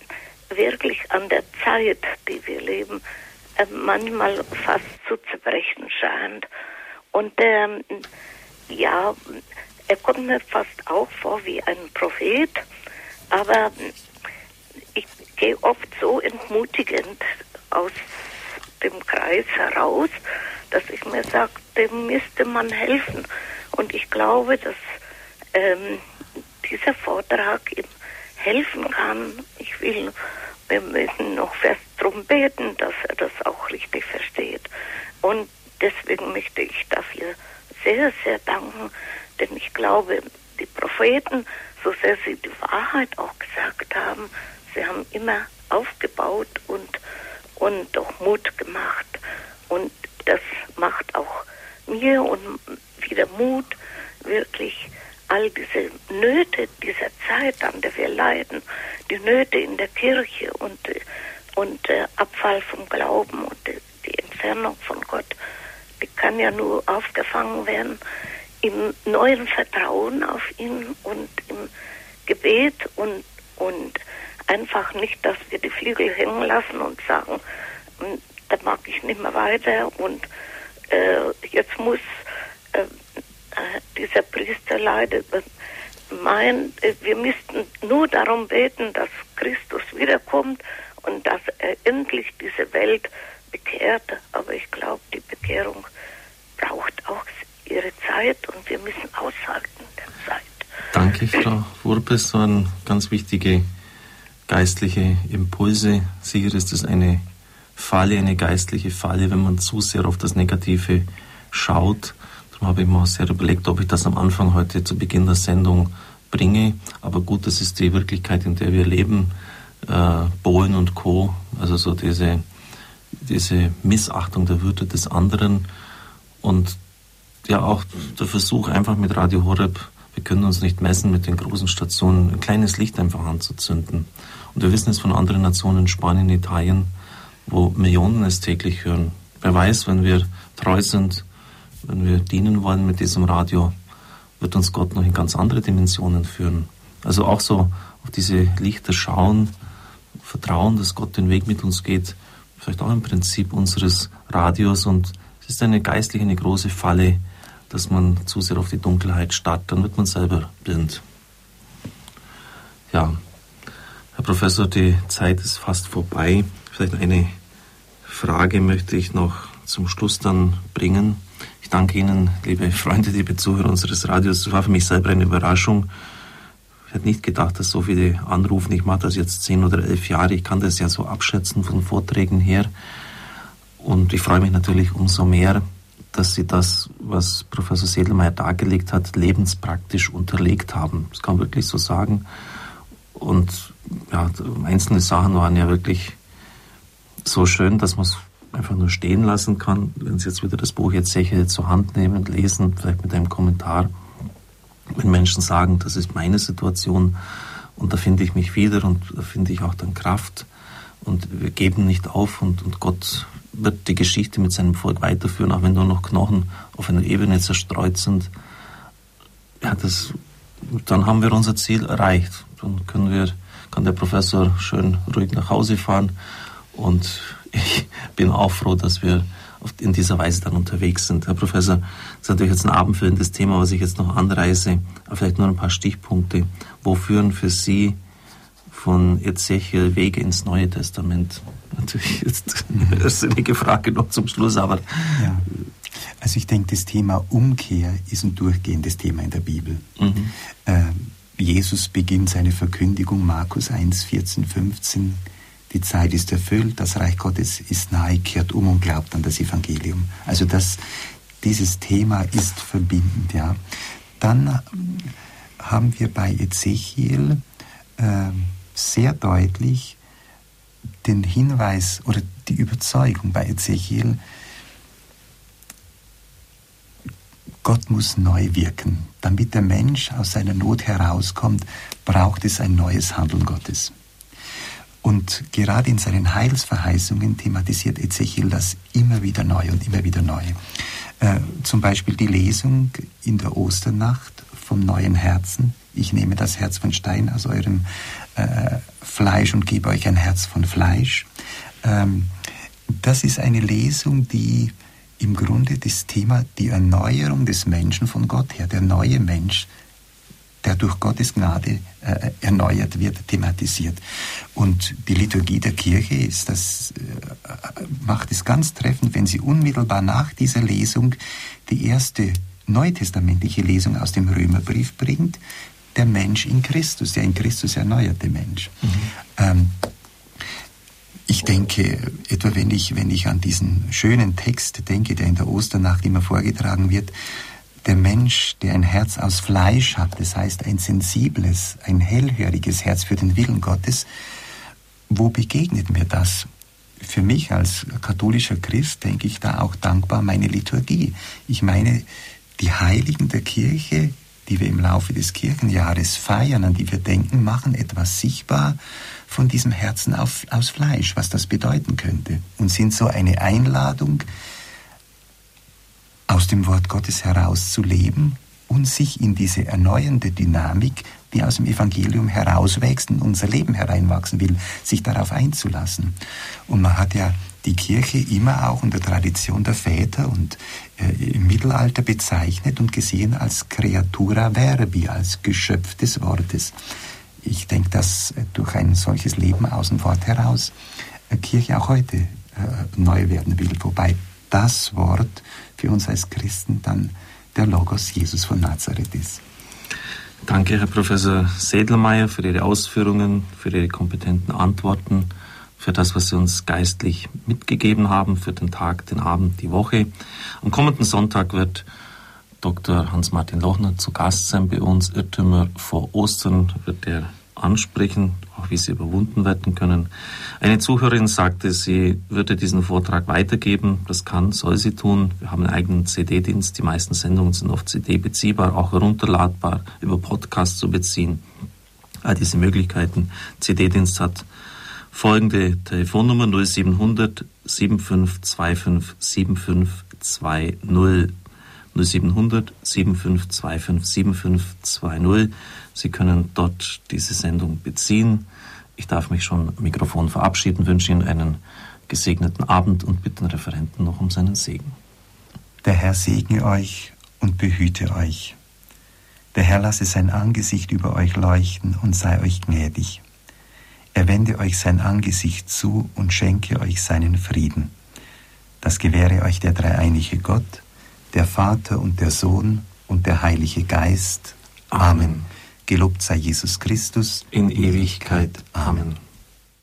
wirklich an der Zeit, die wir leben, äh, manchmal fast zu zerbrechen scheint. Und ähm, ja, er kommt mir fast auch vor wie ein Prophet, aber ich gehe oft so entmutigend aus dem Kreis heraus, dass ich mir sage, dem müsste man helfen. Und ich glaube, dass ähm, dieser Vortrag ihm helfen kann. Ich will, wir müssen noch fest darum beten, dass er das auch richtig versteht. Und deswegen möchte ich dafür sehr, sehr danken, denn ich glaube, die Propheten, so sehr sie die Wahrheit auch gesagt haben, sie haben immer aufgebaut und, und auch Mut gemacht. Und das macht auch mir und wieder Mut, wirklich all diese Nöte dieser Zeit, an der wir leiden, die Nöte in der Kirche und, und der Abfall vom Glauben und die Entfernung von Gott, die kann ja nur aufgefangen werden im neuen Vertrauen auf ihn und im Gebet und, und einfach nicht, dass wir die Flügel hängen lassen und sagen, hm, da mag ich nicht mehr weiter und äh, jetzt muss äh, äh, dieser Priester leidet, meint, äh, wir müssten nur darum beten, dass Christus wiederkommt und dass er endlich diese Welt bekehrt. Aber ich glaube, die Bekehrung braucht auch ihre Zeit und wir müssen aushalten der Zeit. Danke, Frau Wurpes. So ein ganz wichtige geistliche Impulse. Sicher ist es eine Falle, eine geistliche Falle, wenn man zu sehr auf das Negative schaut habe ich mir sehr überlegt, ob ich das am Anfang heute zu Beginn der Sendung bringe. Aber gut, das ist die Wirklichkeit, in der wir leben. Äh, Bohlen und Co., also so diese, diese Missachtung der Würde des anderen und ja auch der Versuch einfach mit Radio Horeb, wir können uns nicht messen mit den großen Stationen, ein kleines Licht einfach anzuzünden. Und wir wissen es von anderen Nationen, Spanien, Italien, wo Millionen es täglich hören. Wer weiß, wenn wir treu sind, wenn wir dienen wollen mit diesem Radio, wird uns Gott noch in ganz andere Dimensionen führen. Also auch so auf diese Lichter schauen, vertrauen, dass Gott den Weg mit uns geht, vielleicht auch im Prinzip unseres Radios und es ist eine geistliche, eine große Falle, dass man zu sehr auf die Dunkelheit starrt, dann wird man selber blind. Ja, Herr Professor, die Zeit ist fast vorbei. Vielleicht eine Frage möchte ich noch zum Schluss dann bringen danke Ihnen, liebe Freunde, liebe Zuhörer unseres Radios. Es war für mich selber eine Überraschung. Ich hätte nicht gedacht, dass so viele anrufen. Ich mache das jetzt zehn oder elf Jahre. Ich kann das ja so abschätzen von Vorträgen her. Und ich freue mich natürlich umso mehr, dass Sie das, was Professor Sedelmeier dargelegt hat, lebenspraktisch unterlegt haben. Das kann man wirklich so sagen. Und ja, einzelne Sachen waren ja wirklich so schön, dass man es einfach nur stehen lassen kann. Wenn Sie jetzt wieder das Buch jetzt sicher zur Hand nehmen lesen, vielleicht mit einem Kommentar, wenn Menschen sagen, das ist meine Situation und da finde ich mich wieder und da finde ich auch dann Kraft und wir geben nicht auf und, und Gott wird die Geschichte mit seinem Volk weiterführen, auch wenn nur noch Knochen auf einer Ebene zerstreut sind. Ja, das, dann haben wir unser Ziel erreicht. Dann können wir, kann der Professor schön ruhig nach Hause fahren und ich bin auch froh, dass wir in dieser Weise dann unterwegs sind. Herr Professor, das ist natürlich jetzt ein abendfüllendes Thema, was ich jetzt noch anreiße, aber vielleicht nur ein paar Stichpunkte. Wo führen für Sie von Ezechiel Wege ins Neue Testament? Natürlich jetzt eine irrsinnige Frage noch zum Schluss, aber. Ja. Also ich denke, das Thema Umkehr ist ein durchgehendes Thema in der Bibel. Mhm. Äh, Jesus beginnt seine Verkündigung, Markus 1, 14, 15 die Zeit ist erfüllt, das Reich Gottes ist nahe, kehrt um und glaubt an das Evangelium. Also das, dieses Thema ist verbindend. Ja. Dann haben wir bei Ezechiel äh, sehr deutlich den Hinweis oder die Überzeugung bei Ezechiel, Gott muss neu wirken. Damit der Mensch aus seiner Not herauskommt, braucht es ein neues Handeln Gottes. Und gerade in seinen Heilsverheißungen thematisiert Ezechiel das immer wieder neu und immer wieder neu. Äh, zum Beispiel die Lesung in der Osternacht vom neuen Herzen. Ich nehme das Herz von Stein aus eurem äh, Fleisch und gebe euch ein Herz von Fleisch. Ähm, das ist eine Lesung, die im Grunde das Thema die Erneuerung des Menschen von Gott her, der neue Mensch, der durch Gottes Gnade äh, erneuert wird, thematisiert. Und die Liturgie der Kirche ist das, äh, macht es ganz treffend, wenn sie unmittelbar nach dieser Lesung die erste neutestamentliche Lesung aus dem Römerbrief bringt, der Mensch in Christus, der in Christus erneuerte Mensch. Mhm. Ähm, ich denke, etwa wenn ich, wenn ich an diesen schönen Text denke, der in der Osternacht immer vorgetragen wird, der Mensch, der ein Herz aus Fleisch hat, das heißt ein sensibles, ein hellhöriges Herz für den Willen Gottes, wo begegnet mir das? Für mich als katholischer Christ denke ich da auch dankbar meine Liturgie. Ich meine, die Heiligen der Kirche, die wir im Laufe des Kirchenjahres feiern, an die wir denken, machen etwas sichtbar von diesem Herzen auf, aus Fleisch, was das bedeuten könnte, und sind so eine Einladung, aus dem Wort Gottes heraus zu leben und sich in diese erneuernde Dynamik, die aus dem Evangelium herauswächst und unser Leben hereinwachsen will, sich darauf einzulassen. Und man hat ja die Kirche immer auch in der Tradition der Väter und äh, im Mittelalter bezeichnet und gesehen als Creatura Verbi, als Geschöpf des Wortes. Ich denke, dass äh, durch ein solches Leben aus dem Wort heraus äh, Kirche auch heute äh, neu werden will, wobei das Wort für uns als Christen dann der Logos Jesus von Nazareth ist. Danke, Herr Professor Sedelmeier, für Ihre Ausführungen, für Ihre kompetenten Antworten, für das, was Sie uns geistlich mitgegeben haben, für den Tag, den Abend, die Woche. Am kommenden Sonntag wird Dr. Hans-Martin Lochner zu Gast sein bei uns. Irrtümer vor Ostern wird er ansprechen, auch wie sie überwunden werden können. Eine Zuhörerin sagte, sie würde diesen Vortrag weitergeben. Das kann, soll sie tun. Wir haben einen eigenen CD-Dienst. Die meisten Sendungen sind auf CD beziehbar, auch herunterladbar, über Podcast zu beziehen. All diese Möglichkeiten. CD-Dienst hat folgende Telefonnummer 0700 7525 7520 0700 7525 7520. Sie können dort diese Sendung beziehen. Ich darf mich schon am Mikrofon verabschieden, wünsche Ihnen einen gesegneten Abend und bitte den Referenten noch um seinen Segen. Der Herr segne euch und behüte euch. Der Herr lasse sein Angesicht über euch leuchten und sei euch gnädig. Er wende euch sein Angesicht zu und schenke euch seinen Frieden. Das gewähre euch der dreieinige Gott, der Vater und der Sohn und der Heilige Geist. Amen. Gelobt sei Jesus Christus in Ewigkeit. Amen.